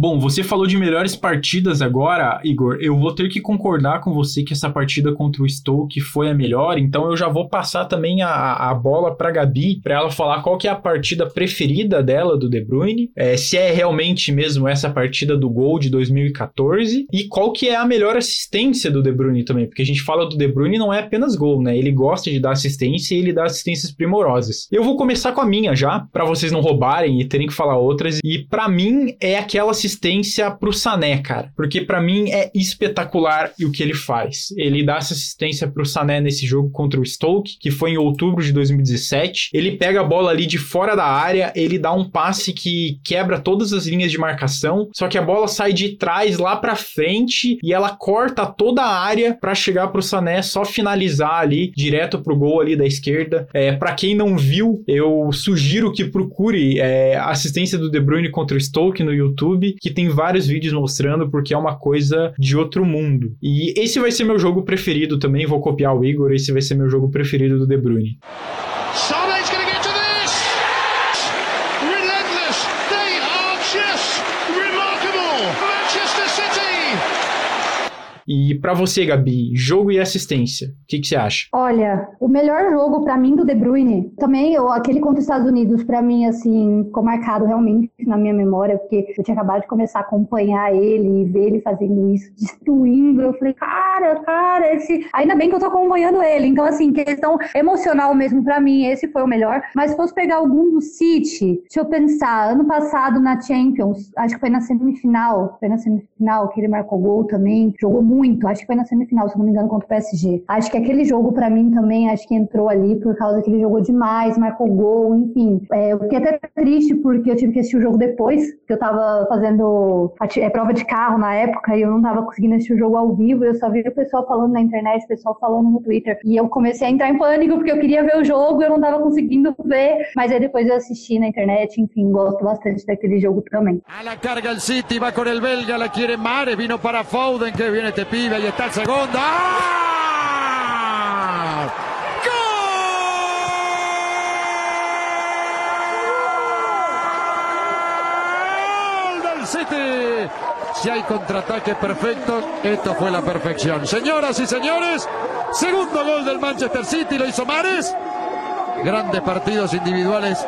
Bom, você falou de melhores partidas agora, Igor. Eu vou ter que concordar com você que essa partida contra o Stoke foi a melhor, então eu já vou passar também a, a bola para Gabi, para ela falar qual que é a partida preferida dela do De Bruyne, é, se é realmente mesmo essa partida do gol de 2014 e qual que é a melhor assistência do De Bruyne também, porque a gente fala do De Bruyne não é apenas gol, né? Ele gosta de dar assistência e ele dá assistências primorosas. Eu vou começar com a minha já, para vocês não roubarem e terem que falar outras, e para mim é aquela assistência assistência pro Sané, cara. Porque para mim é espetacular o que ele faz. Ele dá essa assistência pro Sané nesse jogo contra o Stoke, que foi em outubro de 2017. Ele pega a bola ali de fora da área, ele dá um passe que quebra todas as linhas de marcação, só que a bola sai de trás lá para frente e ela corta toda a área para chegar pro Sané só finalizar ali direto pro gol ali da esquerda. É, para quem não viu, eu sugiro que procure é, assistência do De Bruyne contra o Stoke no YouTube, que tem vários vídeos mostrando porque é uma coisa de outro mundo. E esse vai ser meu jogo preferido também, vou copiar o Igor, esse vai ser meu jogo preferido do De Bruyne. E para você, Gabi, jogo e assistência, o que, que, você acha? Olha, o melhor jogo para mim do De Bruyne, também eu, aquele contra os Estados Unidos, para mim, assim, ficou marcado realmente na minha memória, porque eu tinha acabado de começar a acompanhar ele e ver ele fazendo isso, destruindo. Eu falei, cara, cara, esse. Ainda bem que eu tô acompanhando ele. Então, assim, questão emocional mesmo para mim, esse foi o melhor. Mas se fosse pegar algum do City, deixa eu pensar, ano passado na Champions, acho que foi na semifinal, foi na semifinal que ele marcou gol também, jogou muito muito, acho que foi na semifinal, se não me engano, contra o PSG. Acho que aquele jogo, para mim, também, acho que entrou ali por causa que ele jogou demais, marcou gol, enfim. É, eu fiquei até triste porque eu tive que assistir o jogo depois, porque eu tava fazendo é, prova de carro na época e eu não tava conseguindo assistir o jogo ao vivo, eu só vi o pessoal falando na internet, o pessoal falando no Twitter. E eu comecei a entrar em pânico porque eu queria ver o jogo eu não tava conseguindo ver, mas aí depois eu assisti na internet, enfim, gosto bastante daquele jogo também. A la carga el City, va con el belga, la quiere Mare, vino para Foden, que viene este pibe, ahí está el segundo. ¡Ah! ¡Gol del City! Si hay contraataque perfecto, esto fue la perfección. Señoras y señores, segundo gol del Manchester City, lo hizo Mares. Grandes partidos individuales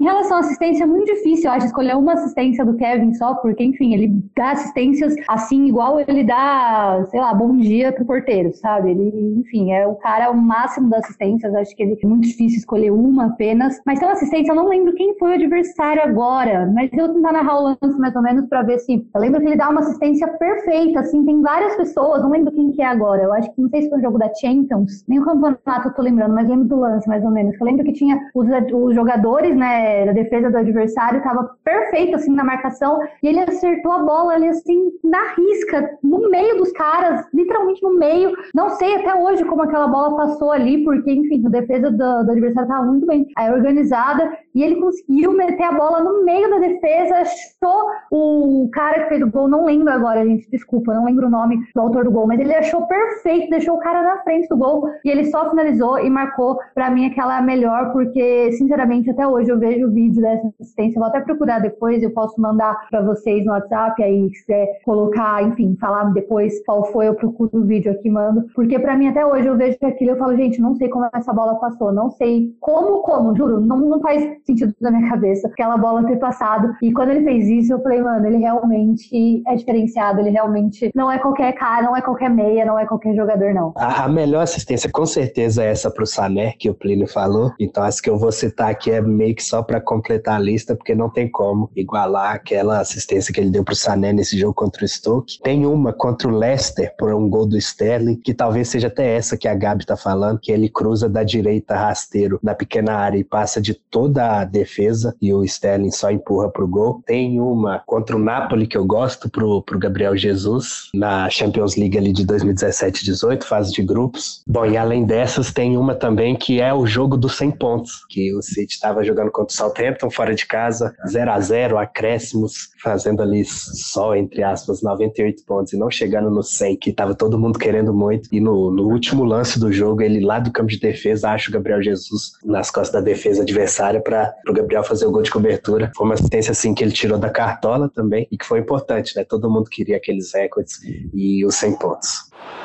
Em relação à assistência, é muito difícil, eu acho, escolher uma assistência do Kevin só, porque, enfim, ele dá assistências assim, igual ele dá, sei lá, bom dia pro porteiro, sabe? Ele, enfim, é o cara o máximo das assistências, acho que ele é muito difícil escolher uma apenas. Mas tem uma assistência, eu não lembro quem foi o adversário agora, mas eu vou tentar narrar o lance mais ou menos pra ver se. Eu lembro que ele dá uma assistência perfeita, assim, tem várias pessoas, não lembro quem que é agora. Eu acho que não sei se foi um jogo da Champions, nem o campeonato eu tô lembrando, mas lembro do lance mais ou menos. Eu lembro que tinha os, os jogadores, né? Da defesa do adversário estava perfeito assim na marcação e ele acertou a bola ali assim na risca, no meio dos caras, literalmente no meio. Não sei até hoje como aquela bola passou ali, porque enfim, a defesa do, do adversário estava muito bem é, organizada e ele conseguiu meter a bola no meio da defesa, achou o cara que fez o gol, não lembro agora, gente, desculpa, não lembro o nome do autor do gol, mas ele achou perfeito, deixou o cara na frente do gol e ele só finalizou e marcou para mim aquela melhor, porque sinceramente até hoje eu vejo o vídeo dessa assistência, vou até procurar depois, eu posso mandar para vocês no WhatsApp, aí se quiser colocar, enfim, falar depois qual foi, eu procuro o vídeo aqui, mando, porque para mim até hoje eu vejo aquilo eu falo, gente, não sei como essa bola passou, não sei como, como, juro, não, não faz sentido na minha cabeça aquela bola ter passado. E quando ele fez isso, eu falei, mano, ele realmente é diferenciado, ele realmente não é qualquer cara, não é qualquer meia, não é qualquer jogador, não. A, a melhor assistência, com certeza, é essa pro Sané, que o Plínio falou. Então, as que eu vou citar aqui é meio que só para completar a lista, porque não tem como igualar aquela assistência que ele deu pro Sané nesse jogo contra o Stoke. Tem uma contra o Leicester, por um gol do Sterling, que talvez seja até essa que a Gabi tá falando, que ele cruza da direita rasteiro na pequena área e passa de toda a defesa e o Sterling só empurra pro gol. Tem uma contra o Napoli que eu gosto pro, pro Gabriel Jesus na Champions League ali de 2017-18, fase de grupos. Bom, e além dessas tem uma também que é o jogo dos 100 pontos, que o City estava jogando contra o Southampton fora de casa, 0 a 0 acréscimos, fazendo ali só, entre aspas, 98 pontos e não chegando no 100, que tava todo mundo querendo muito. E no, no último lance do jogo, ele lá do campo de defesa acha o Gabriel Jesus nas costas da defesa adversária para o Gabriel fazer o gol de cobertura. Foi uma assistência assim que ele tirou da cartola também e que foi importante, né? Todo mundo queria aqueles recordes e os 100 pontos.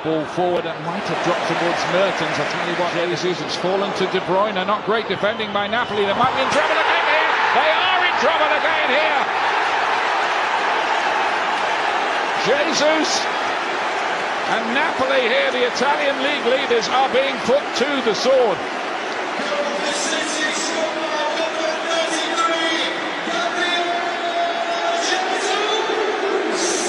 Ball forward, it might have dropped towards Mertens. I tell you what, Jesus, it's fallen to De Bruyne. Not great defending by Napoli. They might be in trouble again here. They are in trouble again here. Jesus and Napoli here, the Italian league leaders, are being put to the sword.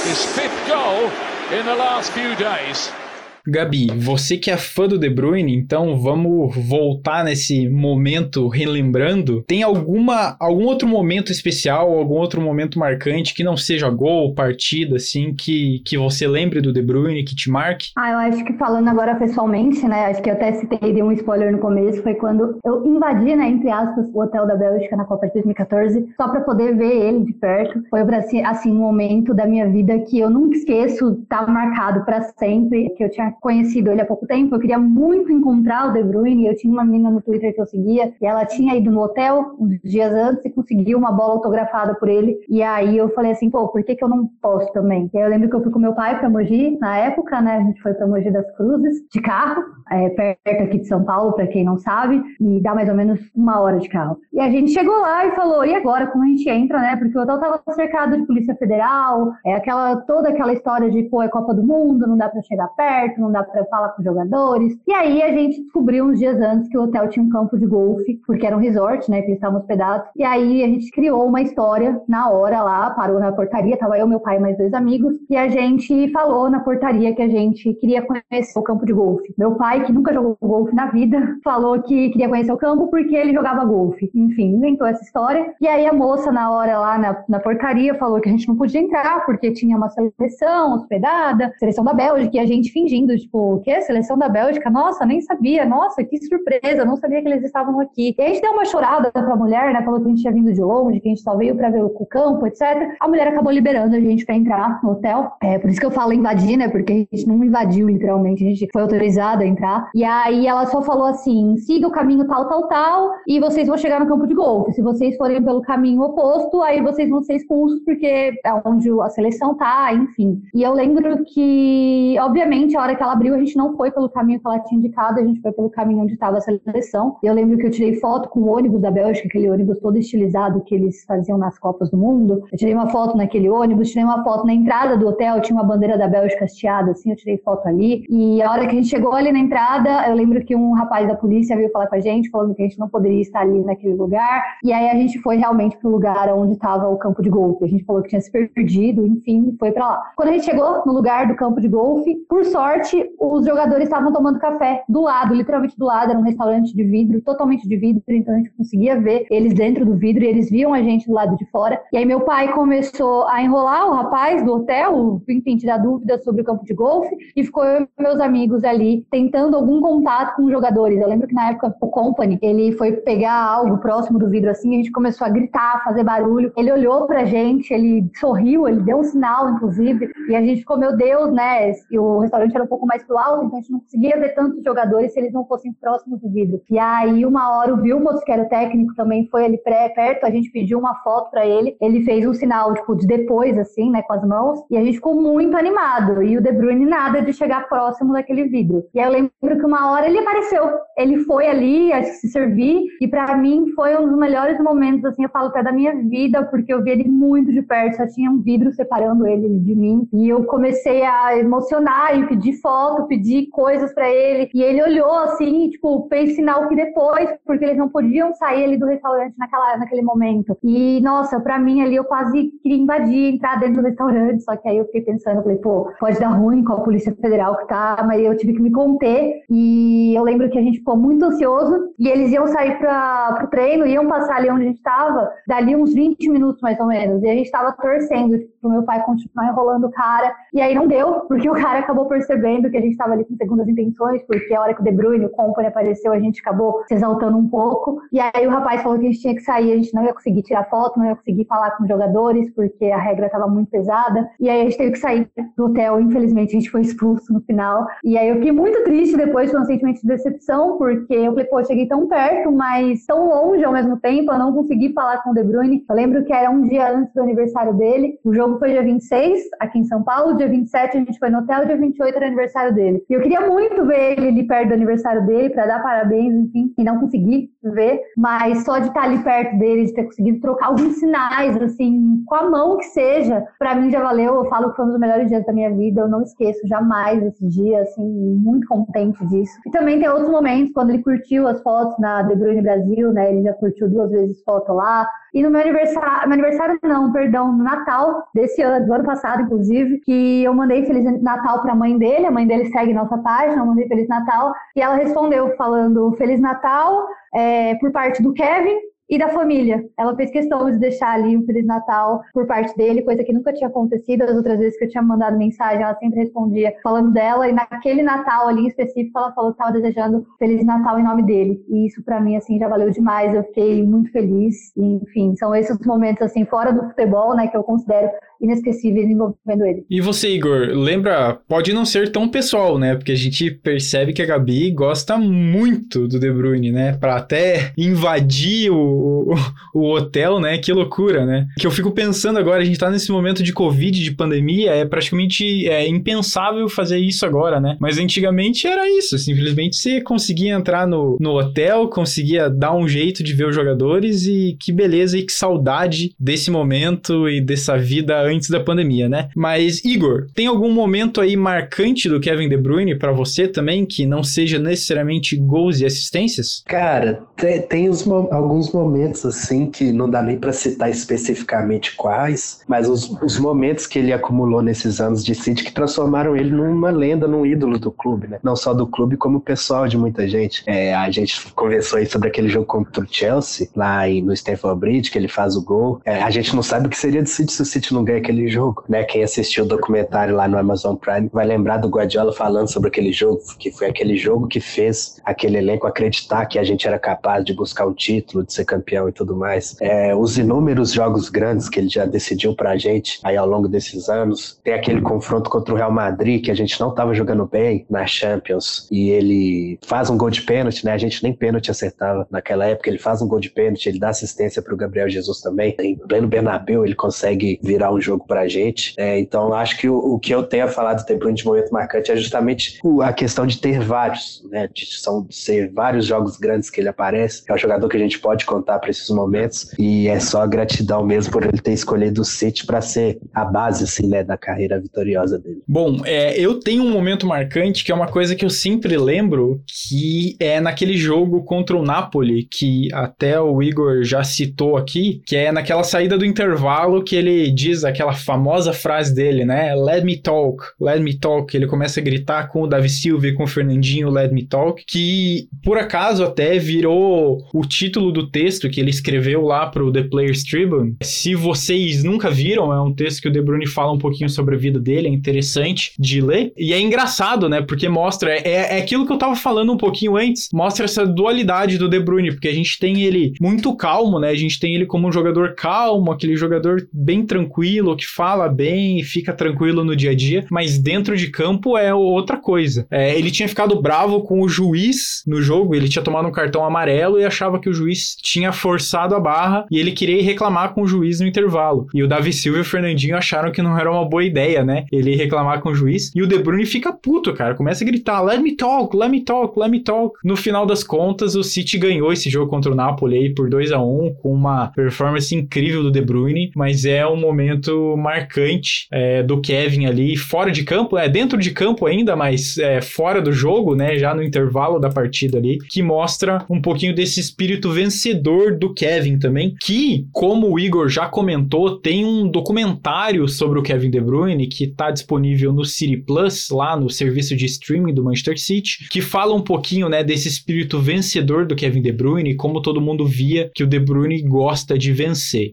His fifth goal in the last few days. Gabi, você que é fã do De Bruyne, então vamos voltar nesse momento relembrando. Tem alguma algum outro momento especial, algum outro momento marcante que não seja gol, partida, assim, que, que você lembre do De Bruyne, que te marque? Ah, eu acho que falando agora pessoalmente, né, acho que eu até citei de um spoiler no começo, foi quando eu invadi, né, entre aspas, o hotel da Bélgica na Copa de 2014, só para poder ver ele de perto. Foi assim, assim um momento da minha vida que eu nunca esqueço, tá marcado para sempre, que eu tinha conhecido ele há pouco tempo, eu queria muito encontrar o De Bruyne, eu tinha uma menina no Twitter que eu seguia, e ela tinha ido no hotel uns dias antes e conseguiu uma bola autografada por ele, e aí eu falei assim, pô, por que que eu não posso também? E aí eu lembro que eu fui com meu pai pra Mogi, na época, né, a gente foi pra Mogi das Cruzes, de carro, é, perto aqui de São Paulo, pra quem não sabe, e dá mais ou menos uma hora de carro. E a gente chegou lá e falou, e agora, como a gente entra, né, porque o hotel tava cercado de Polícia Federal, é aquela, toda aquela história de, pô, é Copa do Mundo, não dá pra chegar perto, não dá para falar com jogadores. E aí a gente descobriu uns dias antes que o hotel tinha um campo de golfe, porque era um resort, né, que eles estavam hospedados. E aí a gente criou uma história na hora lá, parou na portaria, tava eu, meu pai e mais dois amigos, e a gente falou na portaria que a gente queria conhecer o campo de golfe. Meu pai pai, que nunca jogou golfe na vida, falou que queria conhecer o campo porque ele jogava golfe. Enfim, inventou essa história. E aí a moça, na hora lá na, na portaria, falou que a gente não podia entrar porque tinha uma seleção hospedada, seleção da Bélgica, e a gente fingindo, tipo, o quê? Seleção da Bélgica? Nossa, nem sabia. Nossa, que surpresa, não sabia que eles estavam aqui. E a gente deu uma chorada pra mulher, né? Falou que a gente tinha vindo de longe, que a gente só veio pra ver o campo, etc. A mulher acabou liberando a gente pra entrar no hotel. É por isso que eu falo invadir, né? Porque a gente não invadiu, literalmente. A gente foi autorizada a entrar. E aí ela só falou assim: siga o caminho tal, tal, tal, e vocês vão chegar no campo de golfe. Se vocês forem pelo caminho oposto, aí vocês vão ser expulsos, porque é onde a seleção tá, enfim. E eu lembro que, obviamente, a hora que ela abriu, a gente não foi pelo caminho que ela tinha indicado, a gente foi pelo caminho onde estava a seleção. Eu lembro que eu tirei foto com o ônibus da Bélgica, aquele ônibus todo estilizado que eles faziam nas Copas do Mundo. Eu tirei uma foto naquele ônibus, tirei uma foto na entrada do hotel, tinha uma bandeira da Bélgica hasteada, assim, eu tirei foto ali. E a hora que a gente chegou ali na entrada, eu lembro que um rapaz da polícia veio falar com a gente, falando que a gente não poderia estar ali naquele lugar. E aí a gente foi realmente pro lugar onde estava o campo de golfe. A gente falou que tinha se perdido, enfim, foi para lá. Quando a gente chegou no lugar do campo de golfe, por sorte, os jogadores estavam tomando café do lado, literalmente do lado, era um restaurante de vidro, totalmente de vidro, então a gente conseguia ver eles dentro do vidro e eles viam a gente do lado de fora. E aí meu pai começou a enrolar o rapaz do hotel, enfim, tirar dúvidas sobre o campo de golfe, e ficou eu e meus amigos ali tentando algum contato com os jogadores. Eu lembro que na época o Company, ele foi pegar algo próximo do vidro assim, a gente começou a gritar, fazer barulho. Ele olhou pra gente, ele sorriu, ele deu um sinal, inclusive, e a gente ficou, meu Deus, né? E o restaurante era um pouco mais pro alto, então a gente não conseguia ver tantos jogadores se eles não fossem próximos do vidro. E aí, uma hora, o Vilmos, que era o técnico, também foi ali perto, a gente pediu uma foto para ele, ele fez um sinal, tipo, de depois, assim, né, com as mãos, e a gente ficou muito animado. E o De Bruyne nada de chegar próximo daquele vidro. E aí eu lembro que uma hora ele apareceu, ele foi ali a se servir, e para mim foi um dos melhores momentos, assim, eu falo até da minha vida, porque eu vi ele muito de perto, só tinha um vidro separando ele de mim, e eu comecei a emocionar e pedir foto, pedir coisas para ele, e ele olhou assim, tipo, fez sinal que depois, porque eles não podiam sair ali do restaurante naquela, naquele momento. E, nossa, para mim ali eu quase queria invadir, entrar dentro do restaurante, só que aí eu fiquei pensando, falei, pô, pode dar ruim com a Polícia Federal que tá, mas eu tive que me conter, e eu lembro que a gente ficou muito ansioso, e eles iam sair para pro treino, iam passar ali onde a gente tava, dali uns 20 minutos mais ou menos, e a gente tava torcendo pro meu pai continuar enrolando o cara, e aí não deu, porque o cara acabou percebendo que a gente tava ali com segundas intenções, porque a hora que o De Bruyne, o Company apareceu, a gente acabou se exaltando um pouco, e aí o rapaz falou que a gente tinha que sair, a gente não ia conseguir tirar foto, não ia conseguir falar com os jogadores, porque a regra tava muito pesada, e aí a gente teve que sair do hotel, infelizmente a gente foi expulso no final, e aí eu fiquei muito triste depois, com um sentimento de decepção, porque eu falei, pô, cheguei tão perto, mas tão longe ao mesmo tempo, eu não consegui falar com o De Bruyne, eu lembro que era um dia antes do aniversário dele, o jogo foi dia 26, aqui em São Paulo, dia 27 a gente foi no hotel, dia 28 era aniversário dele. E eu queria muito ver ele ali perto do aniversário dele, para dar parabéns, enfim, e não consegui ver, mas só de estar ali perto dele, de ter conseguido trocar alguns sinais, assim, com a mão que seja, para mim já valeu. Eu falo que foi um dos melhores dias da minha vida, eu não esqueço jamais esse dia, assim, muito contente disso. E também tem outros momentos, quando ele curtiu as fotos na De Bruyne Brasil, né, ele já curtiu duas vezes foto lá, e no meu aniversário, meu aniversário não, perdão, no Natal desse ano, do ano passado, inclusive, que eu mandei Feliz Natal para a mãe dele, a mãe dele segue nossa página, eu mandei Feliz Natal, e ela respondeu falando Feliz Natal é, por parte do Kevin, e da família. Ela fez questão de deixar ali um Feliz Natal por parte dele, coisa que nunca tinha acontecido. As outras vezes que eu tinha mandado mensagem, ela sempre respondia falando dela. E naquele Natal ali em específico, ela falou que estava desejando Feliz Natal em nome dele. E isso para mim, assim, já valeu demais. Eu fiquei muito feliz. E, enfim, são esses momentos, assim, fora do futebol, né, que eu considero inesquecíveis envolvendo ele. E você, Igor, lembra, pode não ser tão pessoal, né? Porque a gente percebe que a Gabi gosta muito do De Bruyne, né? Pra até invadir o, o, hotel, né? Que loucura, né? Que eu fico pensando agora, a gente tá nesse momento de Covid, de pandemia, é praticamente é, impensável fazer isso agora, né? Mas antigamente era isso, simplesmente você conseguia entrar no, no hotel, conseguia dar um jeito de ver os jogadores e que beleza e que saudade desse momento e dessa vida antes da pandemia, né? Mas, Igor, tem algum momento aí marcante do Kevin De Bruyne para você também, que não seja necessariamente gols e assistências? Cara, tem, tem os, alguns momentos assim que não dá nem para citar especificamente quais, mas os, os momentos que ele acumulou nesses anos de City que transformaram ele numa lenda, num ídolo do clube, né? Não só do clube, como pessoal de muita gente. É, a gente conversou aí sobre aquele jogo contra o Chelsea, lá no Stamford Bridge, que ele faz o gol. É, a gente não sabe o que seria do City se o City não ganha aquele jogo, né? Quem assistiu o documentário lá no Amazon Prime vai lembrar do Guardiola falando sobre aquele jogo, que foi aquele jogo que fez aquele elenco acreditar que a gente era capaz de buscar um título, de ser campeão e tudo mais. É, os inúmeros jogos grandes que ele já decidiu pra gente aí ao longo desses anos. Tem aquele confronto contra o Real Madrid que a gente não estava jogando bem na Champions e ele faz um gol de pênalti, né? A gente nem pênalti acertava naquela época. Ele faz um gol de pênalti, ele dá assistência para o Gabriel Jesus também. Em pleno Bernabéu ele consegue virar um jogo para a gente. É, então acho que o, o, que eu tenho a falar do Tempo de momento marcante é justamente a questão de ter vários, né? De, são ser vários jogos grandes que ele aparece. É um jogador que a gente pode contar para esses momentos e é só gratidão mesmo por ele ter escolhido o City para ser a base assim, né, da carreira vitoriosa dele. Bom, é, eu tenho um momento marcante que é uma coisa que eu sempre lembro, que é naquele jogo contra o Napoli, que até o Igor já citou aqui, que é naquela saída do intervalo que ele diz aquela famosa frase dele, né? Let me talk, let me talk. Ele começa a gritar com o Davi Silva e com o Fernandinho, let me talk, que por acaso até virou o título do texto que ele escreveu lá pro The Players Tribune. Se vocês nunca viram, é um texto que o De Bruyne fala um pouquinho sobre a vida dele, é interessante de ler. E é engraçado, né? Porque mostra, é, é aquilo que eu tava falando um pouquinho antes, mostra essa dualidade do De Bruyne, porque a gente tem ele muito calmo, né? A gente tem ele como um jogador calmo, aquele jogador bem tranquilo, que fala bem, fica tranquilo no dia a dia, mas dentro de campo é outra coisa. É, ele tinha ficado bravo com o juiz no jogo, ele tinha tomado um cartão amarelo e achava que o juiz tinha forçado a barra e ele queria reclamar com o juiz no intervalo. E o Davi Silva e o Fernandinho acharam que não era uma boa ideia, né? Ele reclamar com o juiz. E o De Bruyne fica puto, cara. Começa a gritar: Let me talk, let me talk, let me talk. No final das contas, o City ganhou esse jogo contra o Napoli aí por 2 a 1 com uma performance incrível do De Bruyne. Mas é um momento marcante é, do Kevin ali, fora de campo, é dentro de campo ainda, mas é, fora do jogo, né? Já no intervalo da partida ali, que mostra um pouquinho desse espírito vencedor do Kevin também. Que, como o Igor já comentou, tem um documentário sobre o Kevin De Bruyne que está disponível no City Plus, lá no serviço de streaming do Manchester City, que fala um pouquinho, né, desse espírito vencedor do Kevin De Bruyne, como todo mundo via que o De Bruyne gosta de vencer.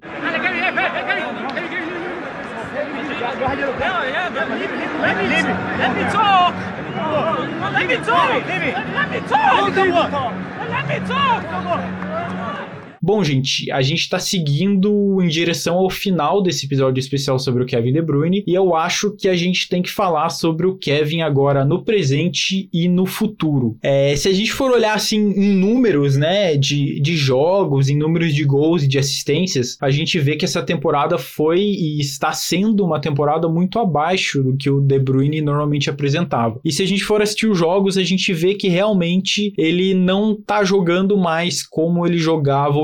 Let me talk! Let me talk! Let me talk! Bom, gente, a gente está seguindo em direção ao final desse episódio especial sobre o Kevin De Bruyne e eu acho que a gente tem que falar sobre o Kevin agora no presente e no futuro. É, se a gente for olhar assim em números, né, de, de jogos, em números de gols e de assistências, a gente vê que essa temporada foi e está sendo uma temporada muito abaixo do que o De Bruyne normalmente apresentava. E se a gente for assistir os jogos, a gente vê que realmente ele não está jogando mais como ele jogava.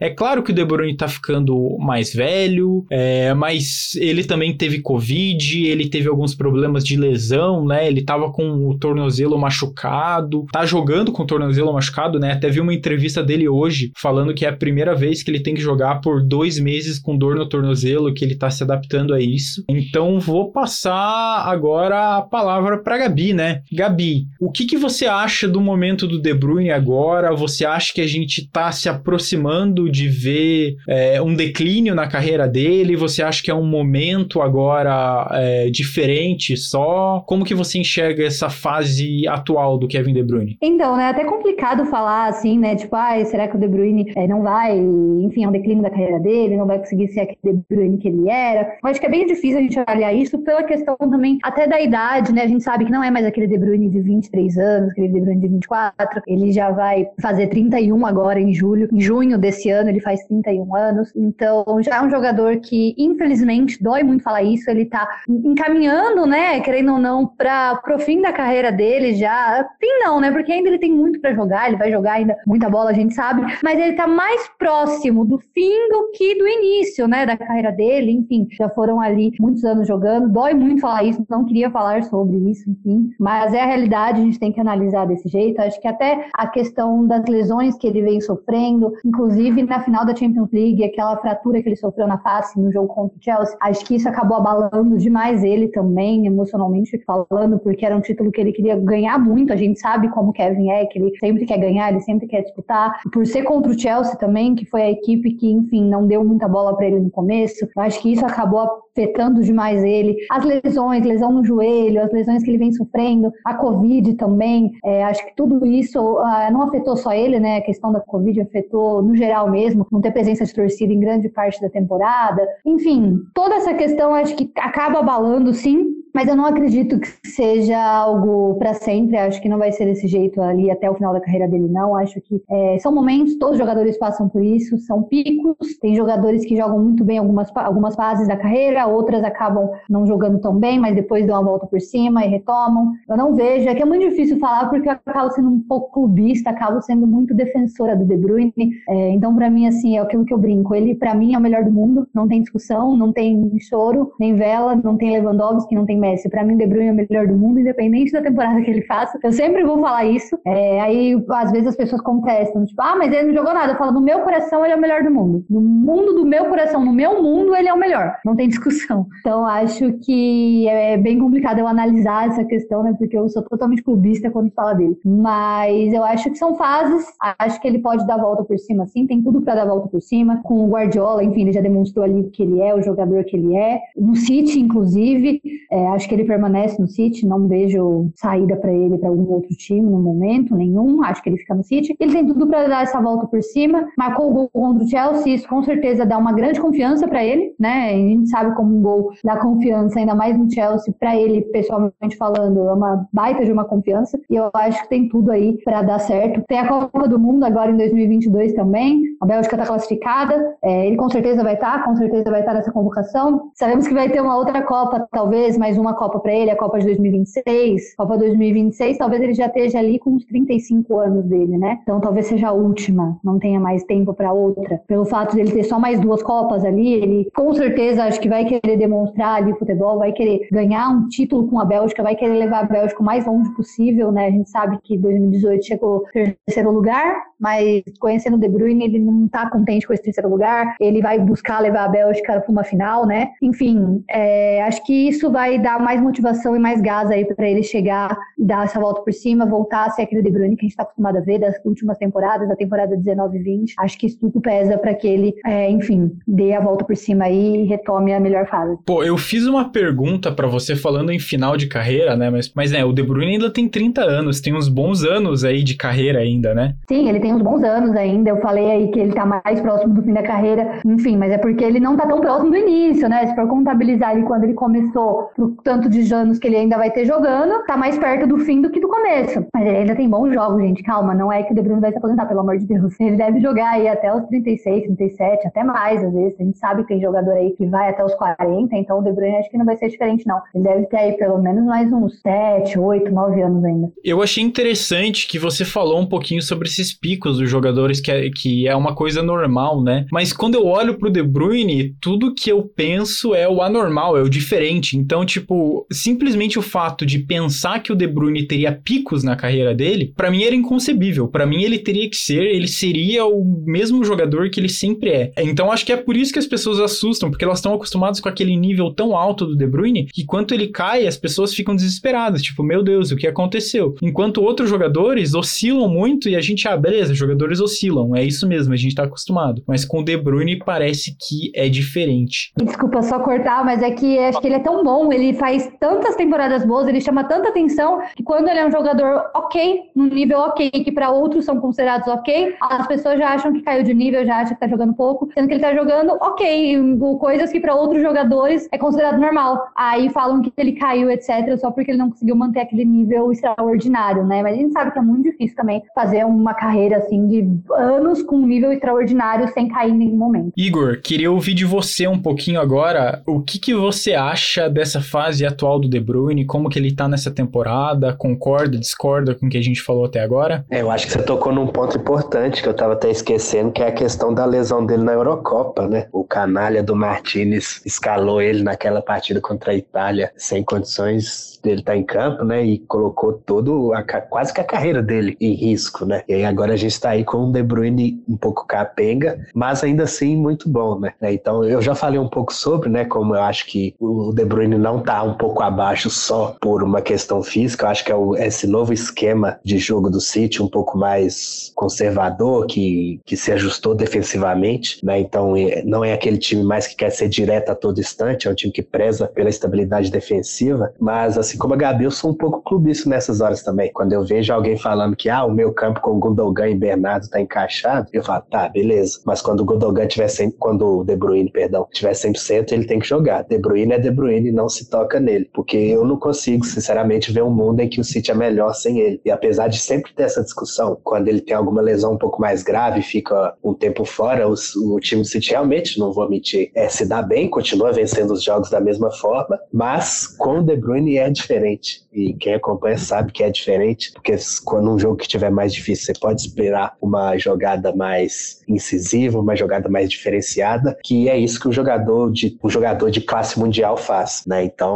É claro que o De Bruyne tá ficando mais velho, é, mas ele também teve Covid, ele teve alguns problemas de lesão, né? Ele tava com o tornozelo machucado, tá jogando com o tornozelo machucado, né? Até vi uma entrevista dele hoje falando que é a primeira vez que ele tem que jogar por dois meses com dor no tornozelo, que ele tá se adaptando a isso. Então vou passar agora a palavra para Gabi, né? Gabi, o que, que você acha do momento do De Bruyne agora? Você acha que a gente tá se aproximando aproximando de ver é, um declínio na carreira dele? Você acha que é um momento agora é, diferente só? Como que você enxerga essa fase atual do Kevin De Bruyne? Então, né, é até complicado falar assim, né, tipo, ah, será que o De Bruyne é, não vai, enfim, é um declínio da carreira dele, não vai conseguir ser aquele De Bruyne que ele era? Eu acho que é bem difícil a gente avaliar isso pela questão também até da idade, né? A gente sabe que não é mais aquele De Bruyne de 23 anos, aquele De Bruyne de 24, ele já vai fazer 31 agora em julho. Em junho desse ano ele faz 31 anos, então já é um jogador que, infelizmente, dói muito falar isso, ele tá encaminhando, né, querendo ou não, para pro fim da carreira dele já. Fim não, né, porque ainda ele tem muito para jogar, ele vai jogar ainda muita bola, a gente sabe, mas ele tá mais próximo do fim do que do início, né, da carreira dele, enfim, já foram ali muitos anos jogando, dói muito falar isso, não queria falar sobre isso, enfim, mas é a realidade, a gente tem que analisar desse jeito, acho que até a questão das lesões que ele vem sofrendo, inclusive na final da Champions League, aquela fratura que ele sofreu na face no jogo contra o Chelsea, acho que isso acabou abalando demais ele também, emocionalmente falando, porque era um título que ele queria ganhar muito, a gente sabe como Kevin é, que ele sempre quer ganhar, ele sempre quer disputar, por ser contra o Chelsea também, que foi a equipe que, enfim, não deu muita bola para ele no começo, acho que isso acabou afetando demais ele, as lesões, lesão no joelho, as lesões que ele vem sofrendo, a Covid também, é, acho que tudo isso uh, não afetou só ele, né, a questão da Covid afetou no geral mesmo, não ter presença de torcida em grande parte da temporada. Enfim, toda essa questão acho que acaba abalando, sim, mas eu não acredito que seja algo para sempre. Acho que não vai ser desse jeito ali até o final da carreira dele, não. Acho que é, são momentos, todos os jogadores passam por isso, são picos. Tem jogadores que jogam muito bem algumas, algumas fases da carreira, outras acabam não jogando tão bem, mas depois dão uma volta por cima e retomam. Eu não vejo, é que é muito difícil falar porque eu acabo sendo um pouco clubista, acabo sendo muito defensora do De Bruyne. É, então, para mim, assim, é aquilo que eu brinco. Ele, para mim, é o melhor do mundo. Não tem discussão, não tem choro, nem vela, não tem Lewandowski, não tem Messi. Para mim, De Bruyne é o melhor do mundo, independente da temporada que ele faça. Eu sempre vou falar isso. É, aí, às vezes, as pessoas contestam, tipo, ah, mas ele não jogou nada. Eu falo, no meu coração, ele é o melhor do mundo. No mundo do meu coração, no meu mundo, ele é o melhor. Não tem discussão. Então, acho que é bem complicado eu analisar essa questão, né? Porque eu sou totalmente clubista quando fala dele. Mas eu acho que são fases. Acho que ele pode dar a volta por cima, sim. Tem tudo para dar a volta por cima. Com o Guardiola, enfim, ele já demonstrou ali que ele é, o jogador que ele é. No City, inclusive, é, acho que ele permanece no City. Não vejo saída para ele para algum outro time no momento nenhum. Acho que ele fica no City. Ele tem tudo para dar essa volta por cima. Marcou o gol contra o Chelsea. Isso com certeza dá uma grande confiança para ele, né? A gente sabe como um gol dá confiança, ainda mais no Chelsea, para ele, pessoalmente falando, é uma baita de uma confiança. E eu acho que tem tudo aí para dar certo. Tem a Copa do Mundo agora em 2022 também. A Bélgica está classificada. É, ele com certeza vai estar, tá, com certeza vai estar tá nessa convocação. Sabemos que vai ter uma outra Copa, talvez uma Copa para ele, a Copa de 2026. Copa 2026, talvez ele já esteja ali com uns 35 anos dele, né? Então talvez seja a última, não tenha mais tempo para outra. Pelo fato de ele ter só mais duas Copas ali, ele com certeza acho que vai querer demonstrar ali futebol, vai querer ganhar um título com a Bélgica, vai querer levar a Bélgica o mais longe possível, né? A gente sabe que 2018 chegou terceiro lugar, mas conhecendo o De Bruyne, ele não está contente com esse terceiro lugar, ele vai buscar levar a Bélgica para uma final, né? Enfim, é, acho que isso vai dar mais motivação e mais gás aí para ele chegar e dar essa volta por cima, voltar a ser aquele De Bruyne que a gente está acostumado a ver das últimas temporadas, da temporada 19 e 20. Acho que isso tudo pesa para que ele, é, enfim, dê a volta por cima aí e retome a melhor fase. Pô, eu fiz uma pergunta para você falando em final de carreira, né? Mas, mas né, o De Bruyne ainda tem 30 anos, tem uns bons anos aí de carreira ainda, né? Sim, ele tem uns bons anos ainda. Eu falei aí que ele tá mais próximo do fim da carreira, enfim, mas é porque ele não tá tão próximo do início, né? Se for contabilizar ali quando ele começou, pro tanto de anos que ele ainda vai ter jogando, tá mais perto do fim do que do começo. Mas ele ainda tem bons jogos, gente. Calma, não é que o De Bruyne vai se aposentar, pelo amor de Deus. Ele deve jogar aí até os 36, 37, até mais, às vezes. A gente sabe que tem jogador aí que vai até os 40, então o De Bruyne acho que não vai ser diferente, não. Ele deve ter aí pelo menos mais uns 7, 8, 9 anos ainda. Eu achei interessante que você falou um pouquinho sobre esses picos dos jogadores, que é, que é uma coisa normal, né? Mas quando eu olho pro De Bruyne, tudo que eu penso é o anormal, é o diferente. Então, tipo, simplesmente o fato de pensar que o De Bruyne teria picos na carreira dele, para mim era inconcebível. Para mim ele teria que ser, ele seria o mesmo jogador que ele sempre é. Então acho que é por isso que as pessoas assustam, porque elas estão acostumadas com aquele nível tão alto do De Bruyne, que quando ele cai, as pessoas ficam desesperadas, tipo, meu Deus, o que aconteceu? Enquanto outros jogadores oscilam muito e a gente, ah, beleza, jogadores oscilam, é isso mesmo, a gente tá acostumado. Mas com o De Bruyne parece que é diferente. Desculpa só cortar, mas é que acho que ele é tão bom, ele faz tantas temporadas boas, ele chama tanta atenção que quando ele é um jogador ok, no nível ok, que para outros são considerados ok, as pessoas já acham que caiu de nível, já acham que tá jogando pouco, sendo que ele tá jogando ok, coisas que para outros jogadores é considerado normal. Aí falam que ele caiu, etc, só porque ele não conseguiu manter aquele nível extraordinário, né? Mas a gente sabe que é muito difícil também fazer uma carreira assim de anos com um nível extraordinário sem cair em nenhum momento. Igor, queria ouvir de você um pouquinho agora o que, que você acha dessa fase atual do De Bruyne, como que ele tá nessa temporada, concorda, discorda com o que a gente falou até agora? É, eu acho que você tocou num ponto importante que eu tava até esquecendo, que é a questão da lesão dele na Eurocopa, né? O canalha do Martinez escalou ele naquela partida contra a Itália sem condições dele estar tá em campo, né? E colocou todo a, quase que a carreira dele em risco, né? E aí agora a gente está aí com o De Bruyne um pouco capenga, mas ainda assim muito bom, né? Então eu já falei um pouco sobre, né? Como eu acho que o De Bruyne não tá um pouco abaixo só por uma questão física. Eu acho que é o, esse novo esquema de jogo do City um pouco mais conservador que, que se ajustou defensivamente, né? Então não é aquele time mais que quer ser direto a todo instante, é um time que preza pela estabilidade defensiva, mas assim como a Gabi, eu sou um pouco clubista nessas horas também. Quando eu vejo alguém falando que ah, o meu campo com Gundogan e Bernardo tá encaixado, eu falo, tá, beleza. Mas quando o Gundogan tiver 100, quando o De Bruyne, perdão, tiver 100%, ele tem que jogar. De Bruyne é De Bruyne, não se toca nele. Porque eu não consigo, sinceramente, ver um mundo em que o City é melhor sem ele. E apesar de sempre ter essa discussão, quando ele tem alguma lesão um pouco mais grave, fica um tempo fora, o, time do City realmente, não vou mentir, é, se dá bem, continua vencendo os jogos da mesma forma, mas com o De Bruyne é diferente. E quem acompanha sabe que é diferente, porque quando um jogo que tiver mais difícil, você pode esperar uma jogada mais incisiva, uma jogada mais diferenciada, que é isso que o jogador de um jogador de classe mundial faz, né? Então,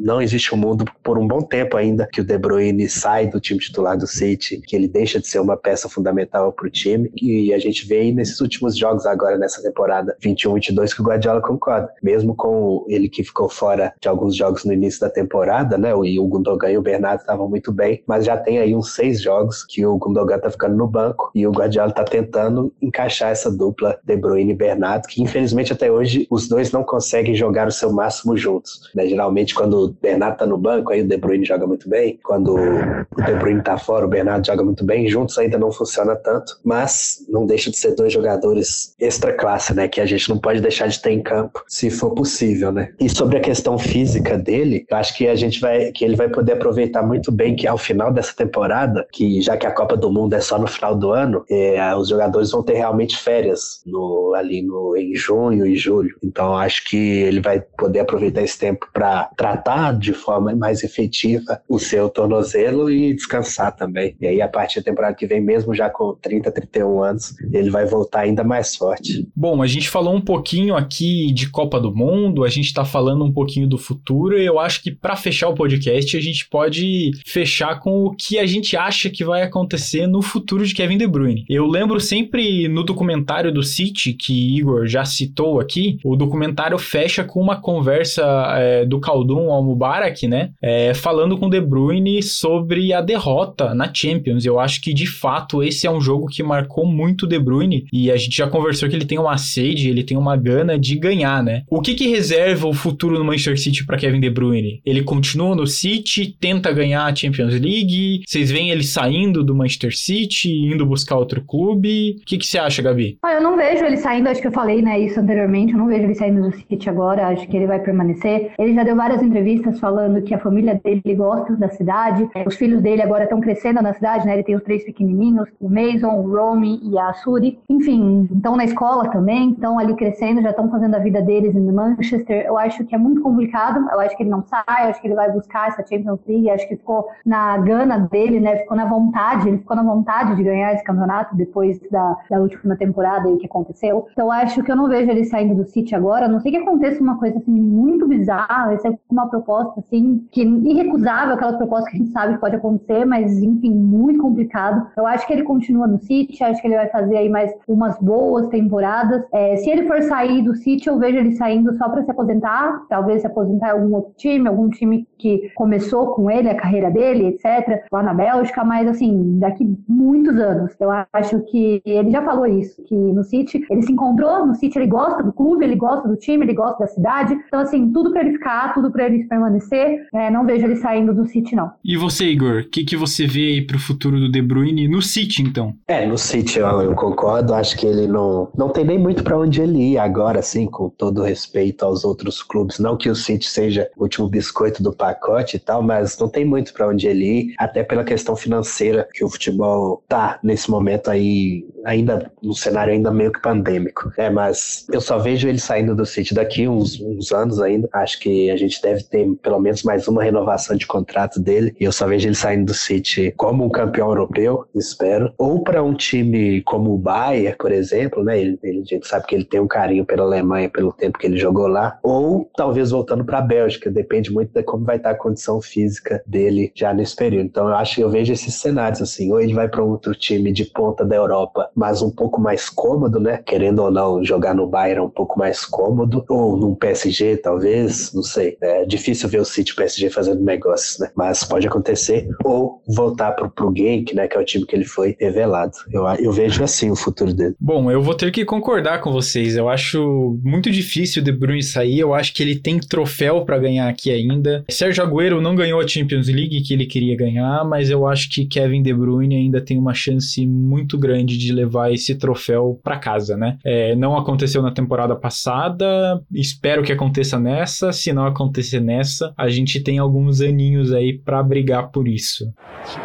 não existe um mundo por um bom tempo ainda que o De Bruyne sai do time titular do City, que ele deixa de ser uma peça fundamental para o time, e a gente vê aí nesses últimos jogos agora nessa temporada 21-22 que o Guardiola concorda, mesmo com ele que ficou fora de alguns jogos no início da temporada, né? O Gundogan e o Bernardo estavam muito bem, mas já tem aí uns seis jogos que o Gundogan tá ficando no banco e o Guardiola tá tentando encaixar essa dupla De Bruyne e Bernardo, que infelizmente até hoje os dois não conseguem jogar o seu máximo juntos. Né? Geralmente quando o Bernardo tá no banco, aí o De Bruyne joga muito bem, quando o De Bruyne tá fora, o Bernardo joga muito bem, juntos ainda não funciona tanto, mas não deixa de ser dois jogadores extra classe, né, que a gente não pode deixar de ter em campo, se for possível, né? E sobre a questão física dele, eu acho que a gente vai que ele vai poder aproveitar muito bem que ao final dessa temporada, que já que a Copa do Mundo é só no final do ano, é, os jogadores vão ter realmente férias no, ali no, em junho e julho. Então acho que ele vai poder aproveitar esse tempo para tratar de forma mais efetiva o seu tornozelo e descansar também. E aí a partir da temporada que vem, mesmo já com 30, 31 anos, ele vai voltar ainda mais forte. Bom, a gente falou um pouquinho aqui de Copa do Mundo, a gente está falando um pouquinho do futuro e eu acho que para fechar o podcast a gente pode fechar com o que a gente acha que vai acontecer no futuro de Kevin De Bruyne. Eu lembro sempre no documentário do City, que Igor já citou aqui, o documentário fecha com uma conversa é, do Khaldun ao Mubarak, né? É, falando com De Bruyne sobre a derrota na Champions. Eu acho que de fato esse é um jogo que marcou muito De Bruyne e a gente já conversou que ele tem uma sede, ele tem uma gana de ganhar, né? O que que reserva o futuro no Manchester City para Kevin De Bruyne? Ele continua no City, tenta ganhar a Champions League. Vocês veem ele saindo do Manchester City, indo buscar outro clube. O que, que você acha, Gabi? Ah, eu não vejo ele saindo, acho que eu falei né, isso anteriormente. Eu não vejo ele saindo do City agora, acho que ele vai permanecer. Ele já deu várias entrevistas falando que a família dele gosta da cidade. É, os filhos dele agora estão crescendo na cidade, né? Ele tem os três pequenininhos, o Mason, o Romy e a Suri. Enfim, estão na escola também, estão ali crescendo, já estão fazendo a vida deles em Manchester. Eu acho que é muito complicado. Eu acho que ele não sai, eu acho que ele vai buscar essa Champions League, acho que ficou na gana dele, né? Ficou na vontade, ele ficou na vontade de ganhar esse campeonato depois da, da última temporada aí que aconteceu. Então acho que eu não vejo ele saindo do City agora, a não sei que aconteça uma coisa assim muito bizarra, essa é uma proposta assim que irrecusável, aquela proposta que a gente sabe que pode acontecer, mas enfim, muito complicado. Eu acho que ele continua no City, acho que ele vai fazer aí mais umas boas temporadas. É, se ele for sair do City, eu vejo ele saindo só para se aposentar, talvez se aposentar em algum outro time, algum time que começou com ele, a carreira dele, etc., lá na Bélgica, mas assim, daqui muitos anos. Eu acho que ele já falou isso, que no City ele se encontrou, no City ele gosta do clube, ele gosta do time, ele gosta da cidade. Então, assim, tudo para ele ficar tudo para ele permanecer. É, não vejo ele saindo do City, não. E você, Igor, o que, que você vê aí pro futuro do De Bruyne no City, então? É, no City eu, eu concordo. Acho que ele não, não tem nem muito para onde ele ir agora, assim, com todo respeito aos outros clubes. Não que o City seja o último biscoito do pacote e tal, mas não tem muito para onde ele ir, até pela questão financeira que o futebol tá nesse momento aí, ainda no cenário ainda meio que pandêmico. É, mas eu só vejo ele saindo do City daqui uns, uns anos ainda. Acho que a gente deve ter pelo menos mais uma renovação de contrato dele. E eu só vejo ele saindo do City como um campeão europeu, espero. Ou para um time como o Bayern, por exemplo, né? Ele, ele, a gente sabe que ele tem um carinho pela Alemanha pelo tempo que ele jogou lá. Ou talvez voltando para a Bélgica, depende muito de como vai estar a condição física dele já nesse período. Então eu acho que eu vejo esses cenários assim. Ou ele vai para outro time de ponta da Europa, mas um pouco mais cômodo, né? Querendo ou não jogar no Bayern é um pouco mais cômodo. Ou num PSG, talvez, não sei. É difícil ver o City e o PSG fazendo negócios, né? Mas pode acontecer. Ou voltar pro, pro Genk, né? Que é o time que ele foi revelado. Eu, eu vejo assim o futuro dele. Bom, eu vou ter que concordar com vocês. Eu acho muito difícil o De Bruyne sair. Eu acho que ele tem troféu para ganhar aqui ainda. Sérgio Agüero não ganhou a Champions League que ele queria ganhar, mas eu acho que Kevin De Bruyne ainda tem uma chance muito grande de levar esse troféu para casa, né? É, não aconteceu na temporada passada. Espero que aconteça nessa. Se não acontecer nessa, a gente tem alguns aninhos aí para brigar por isso. It's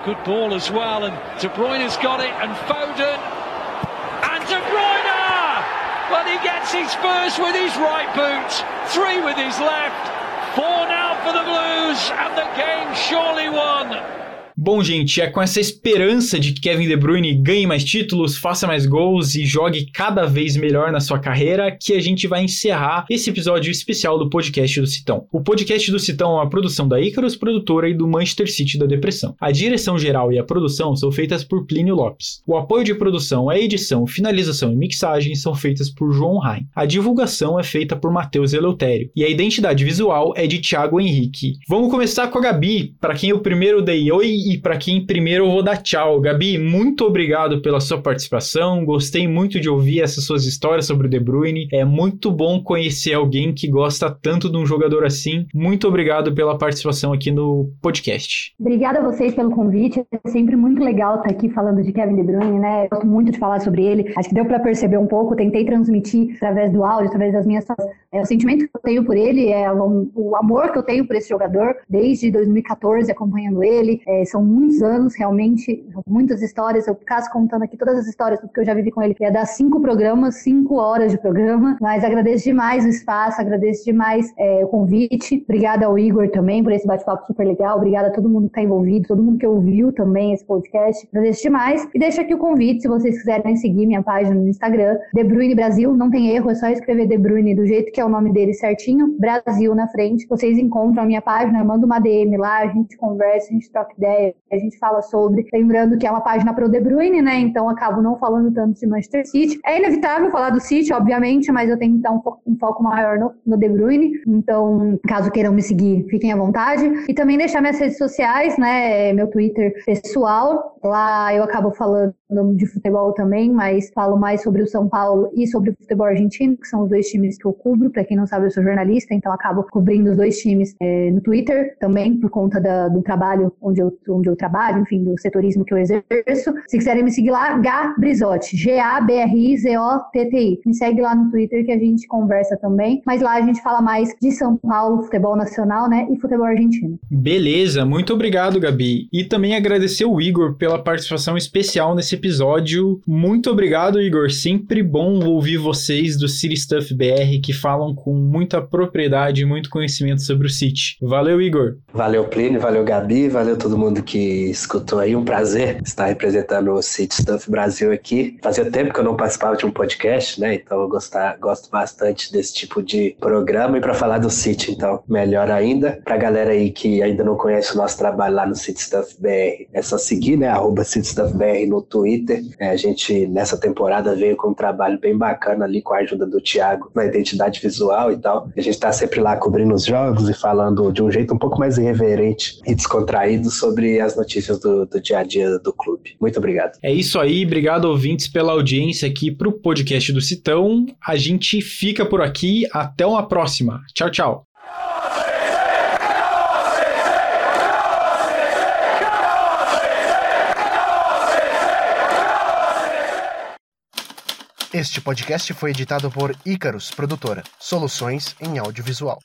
De Foden, De he gets his first with his right boot, three with his left, four now for the Blues, and the game surely won. Bom, gente, é com essa esperança de que Kevin De Bruyne ganhe mais títulos, faça mais gols e jogue cada vez melhor na sua carreira que a gente vai encerrar esse episódio especial do podcast do Citão. O podcast do Citão é uma produção da Icarus Produtora e do Manchester City da Depressão. A direção geral e a produção são feitas por Plínio Lopes. O apoio de produção, a edição, finalização e mixagem são feitas por João Rain. A divulgação é feita por Matheus Eleutério. E a identidade visual é de Thiago Henrique. Vamos começar com a Gabi, para quem eu primeiro dei oi e para quem primeiro eu vou dar tchau. Gabi, muito obrigado pela sua participação. Gostei muito de ouvir essas suas histórias sobre o De Bruyne. É muito bom conhecer alguém que gosta tanto de um jogador assim. Muito obrigado pela participação aqui no podcast. Obrigada a vocês pelo convite. É sempre muito legal estar aqui falando de Kevin De Bruyne, né? Eu gosto muito de falar sobre ele. Acho que deu para perceber um pouco. Tentei transmitir através do áudio, através das minhas é, o sentimento que eu tenho por ele, é o, amor que eu tenho por esse jogador desde 2014 acompanhando ele. É, são muitos anos, realmente, muitas histórias. Eu caso contando aqui todas as histórias, porque eu já vivi com ele. Ia dar cinco programas, cinco horas de programa. Mas agradeço demais o espaço, agradeço demais é, o convite. Obrigada ao Igor também por esse bate-papo super legal. Obrigada a todo mundo que está envolvido, todo mundo que ouviu também esse podcast. Agradeço demais. E deixo aqui o convite, se vocês quiserem seguir minha página no Instagram, De Bruyne Brasil. Não tem erro, é só escrever De Bruyne do jeito que é o nome dele certinho, Brasil na frente. Vocês encontram a minha página, manda uma DM lá, a gente conversa, a gente troca ideia, a gente fala sobre. Lembrando que é uma página pro De Bruyne, né? Então acabo não falando tanto de Manchester City. É inevitável falar do City, obviamente, mas eu tenho dar um, fo um foco maior no, no De Bruyne. Então, caso queiram me seguir, fiquem à vontade. E também deixar minhas redes sociais, né? Meu Twitter pessoal. Lá eu acabo falando de futebol também, mas falo mais sobre o São Paulo e sobre o futebol argentino, que são os dois times que eu cubro. Para quem não sabe, eu sou jornalista, então acabo cobrindo os dois times é, no Twitter também, por conta da, do trabalho onde eu, onde eu trabalho, enfim, do setorismo que eu exerço. Se quiserem me seguir lá, Gá Brizotti, G-A-B-R-I-Z-O-T-T-I. Me segue lá no Twitter que a gente conversa também, mas lá a gente fala mais de São Paulo, futebol nacional, né, e futebol argentino. Beleza, muito obrigado, Gabi. E também agradecer o Igor pela participação especial nesse episódio. Muito obrigado, Igor. Sempre bom ouvir vocês do City Stuff BR que falam com muita propriedade e muito conhecimento sobre o City. Valeu, Igor. Valeu, Plínio. Valeu, Gabi. Valeu todo mundo que escutou aí. Um prazer estar representando o City Stuff Brasil aqui. Fazia tempo que eu não participava de um podcast, né? Então eu gostar, gosto bastante desse tipo de programa. E para falar do City, então, melhor ainda. Pra galera aí que ainda não conhece o nosso trabalho lá no City Stuff BR, é só seguir, né? Arroba City Stuff BR no Twitter. É, a gente, nessa temporada, veio com um trabalho bem bacana ali com a ajuda do Thiago na identidade visual e tal. A gente está sempre lá cobrindo os jogos e falando de um jeito um pouco mais irreverente e descontraído sobre sobre as notícias do, do dia a dia do clube. Muito obrigado. É isso aí, obrigado ouvintes pela audiência aqui para o podcast do Citão. A gente fica por aqui, até uma próxima. Tchau, tchau. Este podcast foi editado por Icarus Produtora, soluções em audiovisual.